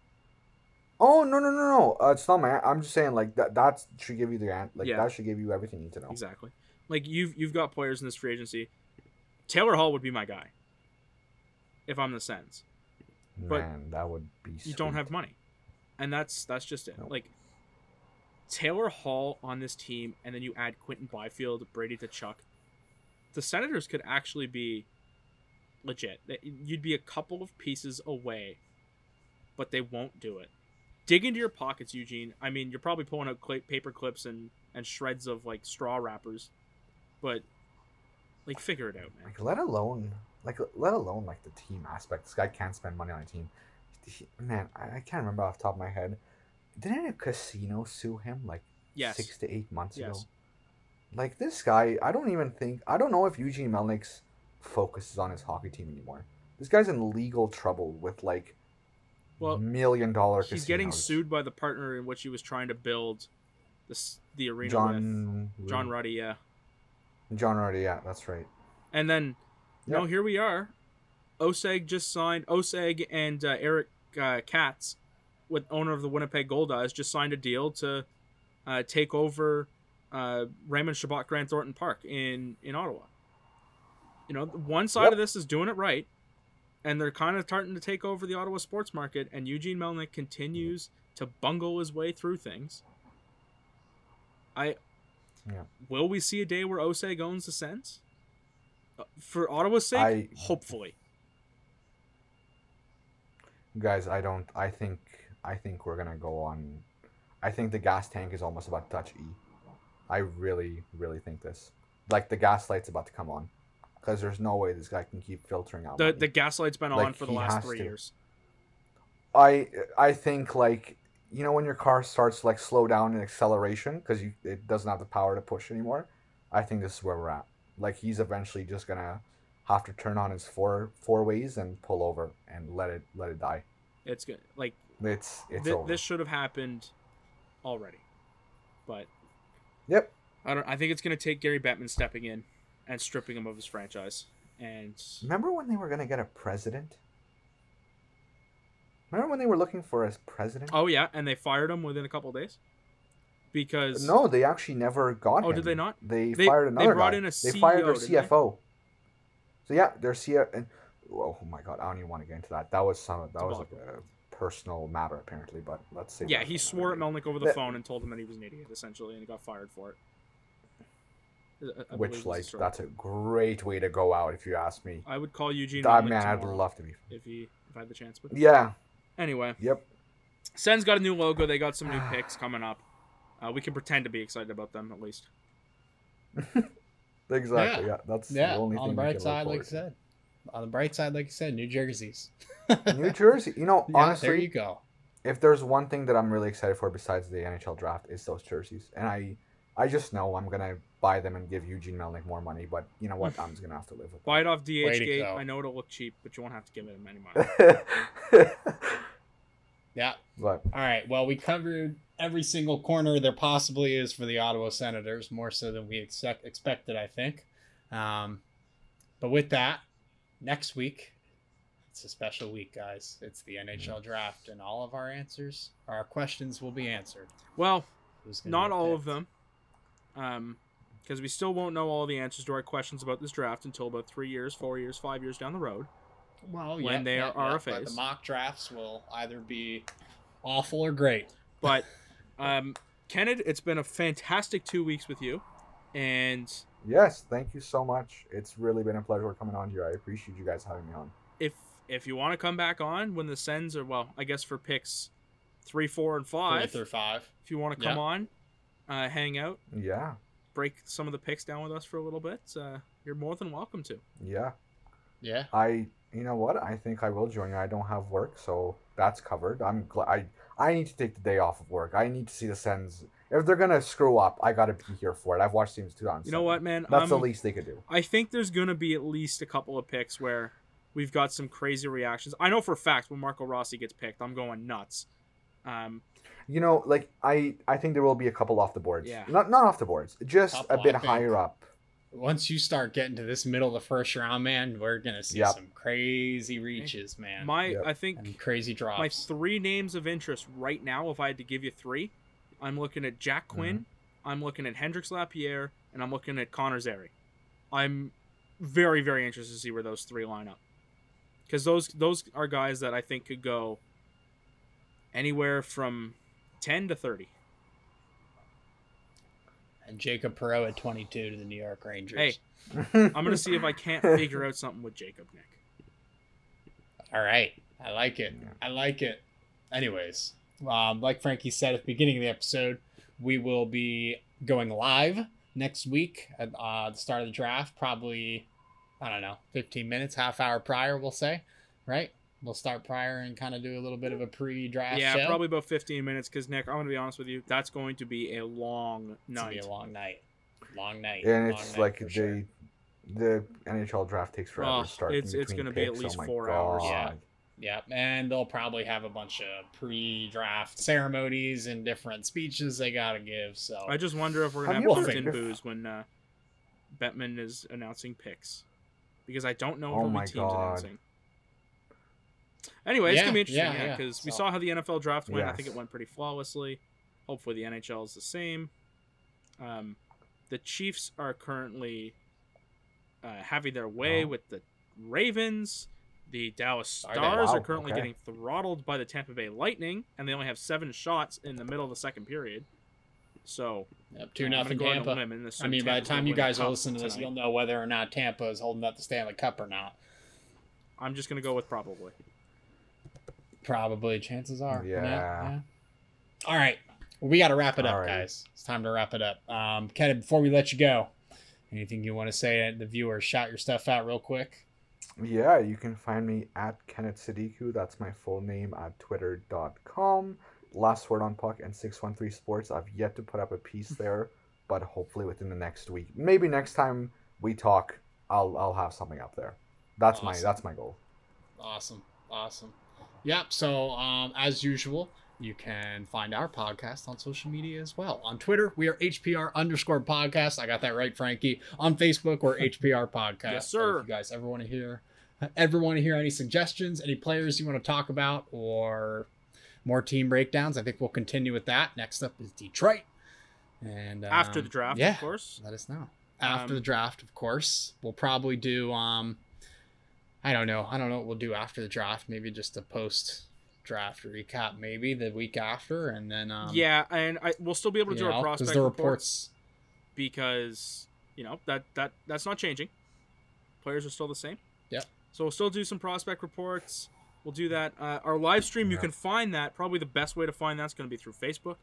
Oh no no no no! Uh, it's not my. I'm just saying like that. That should give you the an- like Yeah. that should give you everything you need to know. Exactly. Like you've you've got players in this free agency. Taylor Hall would be my guy. If I'm the Sens. But Man, that would be. you don't have money, and that's that's just it. No. Like Taylor Hall on this team, and then you add Quinton Byfield, Brady Tkachuk. The Senators could actually be legit. You'd be a couple of pieces away, but they won't do it. Dig into your pockets, Eugene. I mean, you're probably pulling out cl- paper clips and and shreds of like straw wrappers, but like figure it out, man. Like let alone like let alone like the team aspect. This guy can't spend money on a team. He- man, I, I can't remember off the top of my head. Didn't a casino sue him like Yes. six to eight months Yes. ago? Like this guy, I don't even think I don't know if Eugene Melnyk's focuses on his hockey team anymore. This guy's in legal trouble with like Well, million dollar. He's getting sued by the partner in which he was trying to build this the arena with. John John Ruddy, yeah. John Ruddy, yeah, that's right. And then, no, here we are. Oseg just signed. Oseg and uh, Eric uh, Katz, with owner of the Winnipeg Goldeyes, just signed a deal to uh, take over uh, Raymond Chabot Grant Thornton Park in in Ottawa. You know, one side Yep. of this is doing it right, and they're kind of starting to take over the Ottawa sports market. And Eugene Melnyk continues to bungle his way through things. I Yeah. will we see a day where Oseg owns the Sens? Uh, For Ottawa's sake, I- hopefully. Guys, I don't. I think. I think we're gonna go on. I think the gas tank is almost about to touch E. I really, really think this. like the gaslight's about to come on, because there's no way this guy can keep filtering out. The money. the gaslight's been Like, on for the last three to. years. I I think like you know when your car starts to like slow down in acceleration because it doesn't have the power to push anymore. I think this is where we're at. Like he's eventually just gonna have to turn on his four four ways and pull over and let it let it die. It's good. Like It's it's over. this should have happened already, but Yep. I don't. I think it's gonna take Gary Bettman stepping in and stripping him of his franchise. And Remember when they were gonna get a president? Remember when they were looking for a president? oh yeah, and they fired him within a couple days because No, they actually never got oh, him. Oh, him. did they not? They, They- fired they brought guy. in a CEO, they fired their CEO, didn't they? CFO. So yeah, their CFO. And, oh, oh my god, I don't even want to get into that. That was some. That was like a personal matter apparently. But let's see. yeah, he swore at Melnyk over the That- phone and told him that he was an idiot essentially, and he got fired for it. I- I Which like story. that's a great way to go out if you ask me. I would call Eugene That Melnyk man, I'd love to be. if he if I had the chance. But Yeah. anyway, Yep. Sen's got a new logo. They got some new picks coming up. Uh, we can pretend to be excited about them at least. Exactly. Yeah. That's Yeah, the only on thing. On the bright side, like I said. On the bright side, like I said, New Jerseys. New Jersey. You know, Yeah, honestly, there you go. if there's one thing that I'm really excited for besides the NHL draft is those jerseys, and I, I just know I'm gonna buy them and give Eugene Melnyk more money. But you know what? I'm just gonna have to live with. Buy it off Way DHgate. I know it'll look cheap, but you won't have to give him any money. it. Yeah. but All right. Well, we covered every single corner there possibly is for the Ottawa Senators, more so than we expect, expected, I think. Um, but with that, next week, it's a special week, guys. It's the NHL draft, and all of our answers, our questions will be answered. Well, not get all of them, um, because we still won't know all the answers to our questions about this draft until about three years, four years, five years down the road. Well, when yeah, they yeah, are yeah, but RFAs. the mock drafts will either be awful or great. But, um, Kenneth, it's been a fantastic two weeks with you, and yes, thank you so much. It's really been a pleasure coming on here. I appreciate you guys having me on. if if you want to come back on when the Sens are well, I guess for picks three, four, and Three five, through five. if you want to come Yeah. on, uh, hang out, Yeah. break some of the picks down with us for a little bit, uh, you're more than welcome to. Yeah. Yeah. I you know what? I think I will join you. I don't have work, so that's covered. I'm glad I I need to take the day off of work. I need to see the Sens. If they're gonna screw up, I gotta be here for it. I've watched teams 2007. You know what, man? That's the I'm- least they could do. I think there's gonna be at least a couple of picks where we've got some crazy reactions. I know for a fact when Marco Rossi gets picked, I'm going nuts. Um, You know, like I I think there will be a couple off the boards. Yeah. Not not off the boards. Just Couple, a bit higher up. Once you start getting to this middle of the first round, man, we're gonna see Yep. some crazy reaches, man, my Yep. I think and crazy drops. my three names of interest right now, if I had to give you three, I'm looking at Jack mm-hmm. Quinn, I'm looking at Hendrix Lapierre, and I'm looking at Connor Zary. I'm very, very interested to see where those three line up. Because those those are guys that I think could go anywhere from ten to thirty. and Jacob Perreault at 22 to the New York Rangers. Hey. I'm gonna see if I can't figure out something with Jacob Nick. All right. I like it. I like it. Anyways, um, like Frankie said at the beginning of the episode, we will be going live next week at uh, the start of the draft. Probably, I don't know, 15 minutes, half hour prior, we'll say, right? We'll start prior and kind of do a little bit of a pre-draft yeah, show. probably about 15 minutes. Because Nick, I'm gonna be honest with you, that's going to be a long It's gonna be night. a long night. Long night. and long it's night like the sure. the NHL draft takes forever Oh, to start. it's- it's gonna be at least oh my four hours. God. Yeah. Yep, and they'll probably have a bunch of pre-draft ceremonies and different speeches they gotta give. So I just wonder if we're gonna Have have you ever- built-in booze when uh, Bettman is announcing picks, because I don't know if Oh there'll be teams God. announcing. Anyway, it's gonna be interesting, yeah, yeah, yeah. because we So- saw how the NFL draft went. I think it went pretty flawlessly. Hopefully, the NHL is the same. Um, the Chiefs are currently uh, having their way Oh. with the Ravens. The Dallas Are? Stars are Wow, currently okay. getting throttled by the Tampa Bay Lightning, and they only have seven shots in the middle of the second period. So Yep, two nothing go Tampa. limb and assume I mean, by the time you guys will listen to this, tonight. you'll know whether or not Tampa is holding up the Stanley Cup or not. I'm just gonna go with probably. Probably, chances are. Yeah. All right, well, we got to wrap it up, right. guys. It's time to wrap it up. Um, Ken, before we let you go, anything you want to say to the viewers? Shout your stuff out real quick. Yeah, you can find me at Kenneth Sadiku. That's my full name at twitter.com. Last Word on Puck and 613 Sports. I've yet to put up a piece there, but hopefully within the next week. Maybe next time we talk, I'll I'll have something up there. That's my that's my goal. Awesome. Awesome. Yep. So, um, as usual, you can find our podcast on social media as well. On Twitter, we are HPR underscore podcast. I got that right, Frankie. On Facebook, we're HPR podcast. Yes, So sir. if you guys ever want to hear, ever want to hear any suggestions, any players you want to talk about, or more team breakdowns, I think we'll continue with that. Next up is Detroit. And um, After the draft, yeah, of course. let us know after Um, the draft of course we'll probably do um i don't know i don't know what we'll do after the draft maybe just a post draft recap maybe the week after and then um yeah, and I, we'll still be able to do know, our 'cause prospect the reports reports because you know that that that's not changing. Players are still the same. Yeah. So we'll still do some prospect reports. We'll do that. Uh, our live stream, you Yeah. can find that. Probably the best way to find that's going to be through Facebook.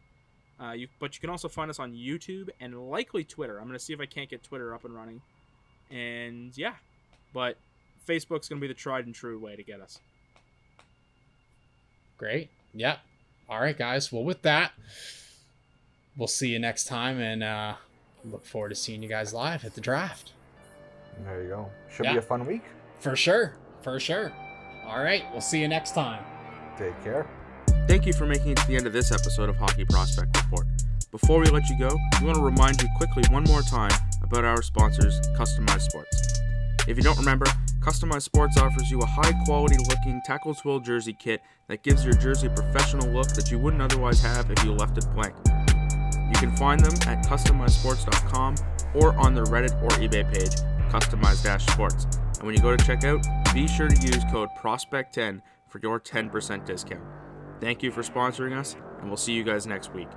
Uh, you, but you can also find us on YouTube and likely Twitter. I'm going to see if I can't get Twitter up and running. And yeah, but Facebook's going to be the tried and true way to get us. great yep all right guys well with that we'll see you next time and uh look forward to seeing you guys live at the draft There you go. Should Yeah. be a fun week. for sure for sure all right we'll see you next time Take care. Thank you for making it to the end of this episode of Hockey Prospect Report. Before we let you go, we want to remind you quickly one more time about our sponsors, Customized Sports. If you don't remember, Customized Sports offers you a high quality looking tackle twill jersey kit that gives your jersey a professional look that you wouldn't otherwise have if you left it blank. You can find them at customizedsports.com or on their Reddit or eBay page, customized sports. And when you go to checkout, be sure to use code PROSPECT10 for your 10% discount. Thank you for sponsoring us, and we'll see you guys next week.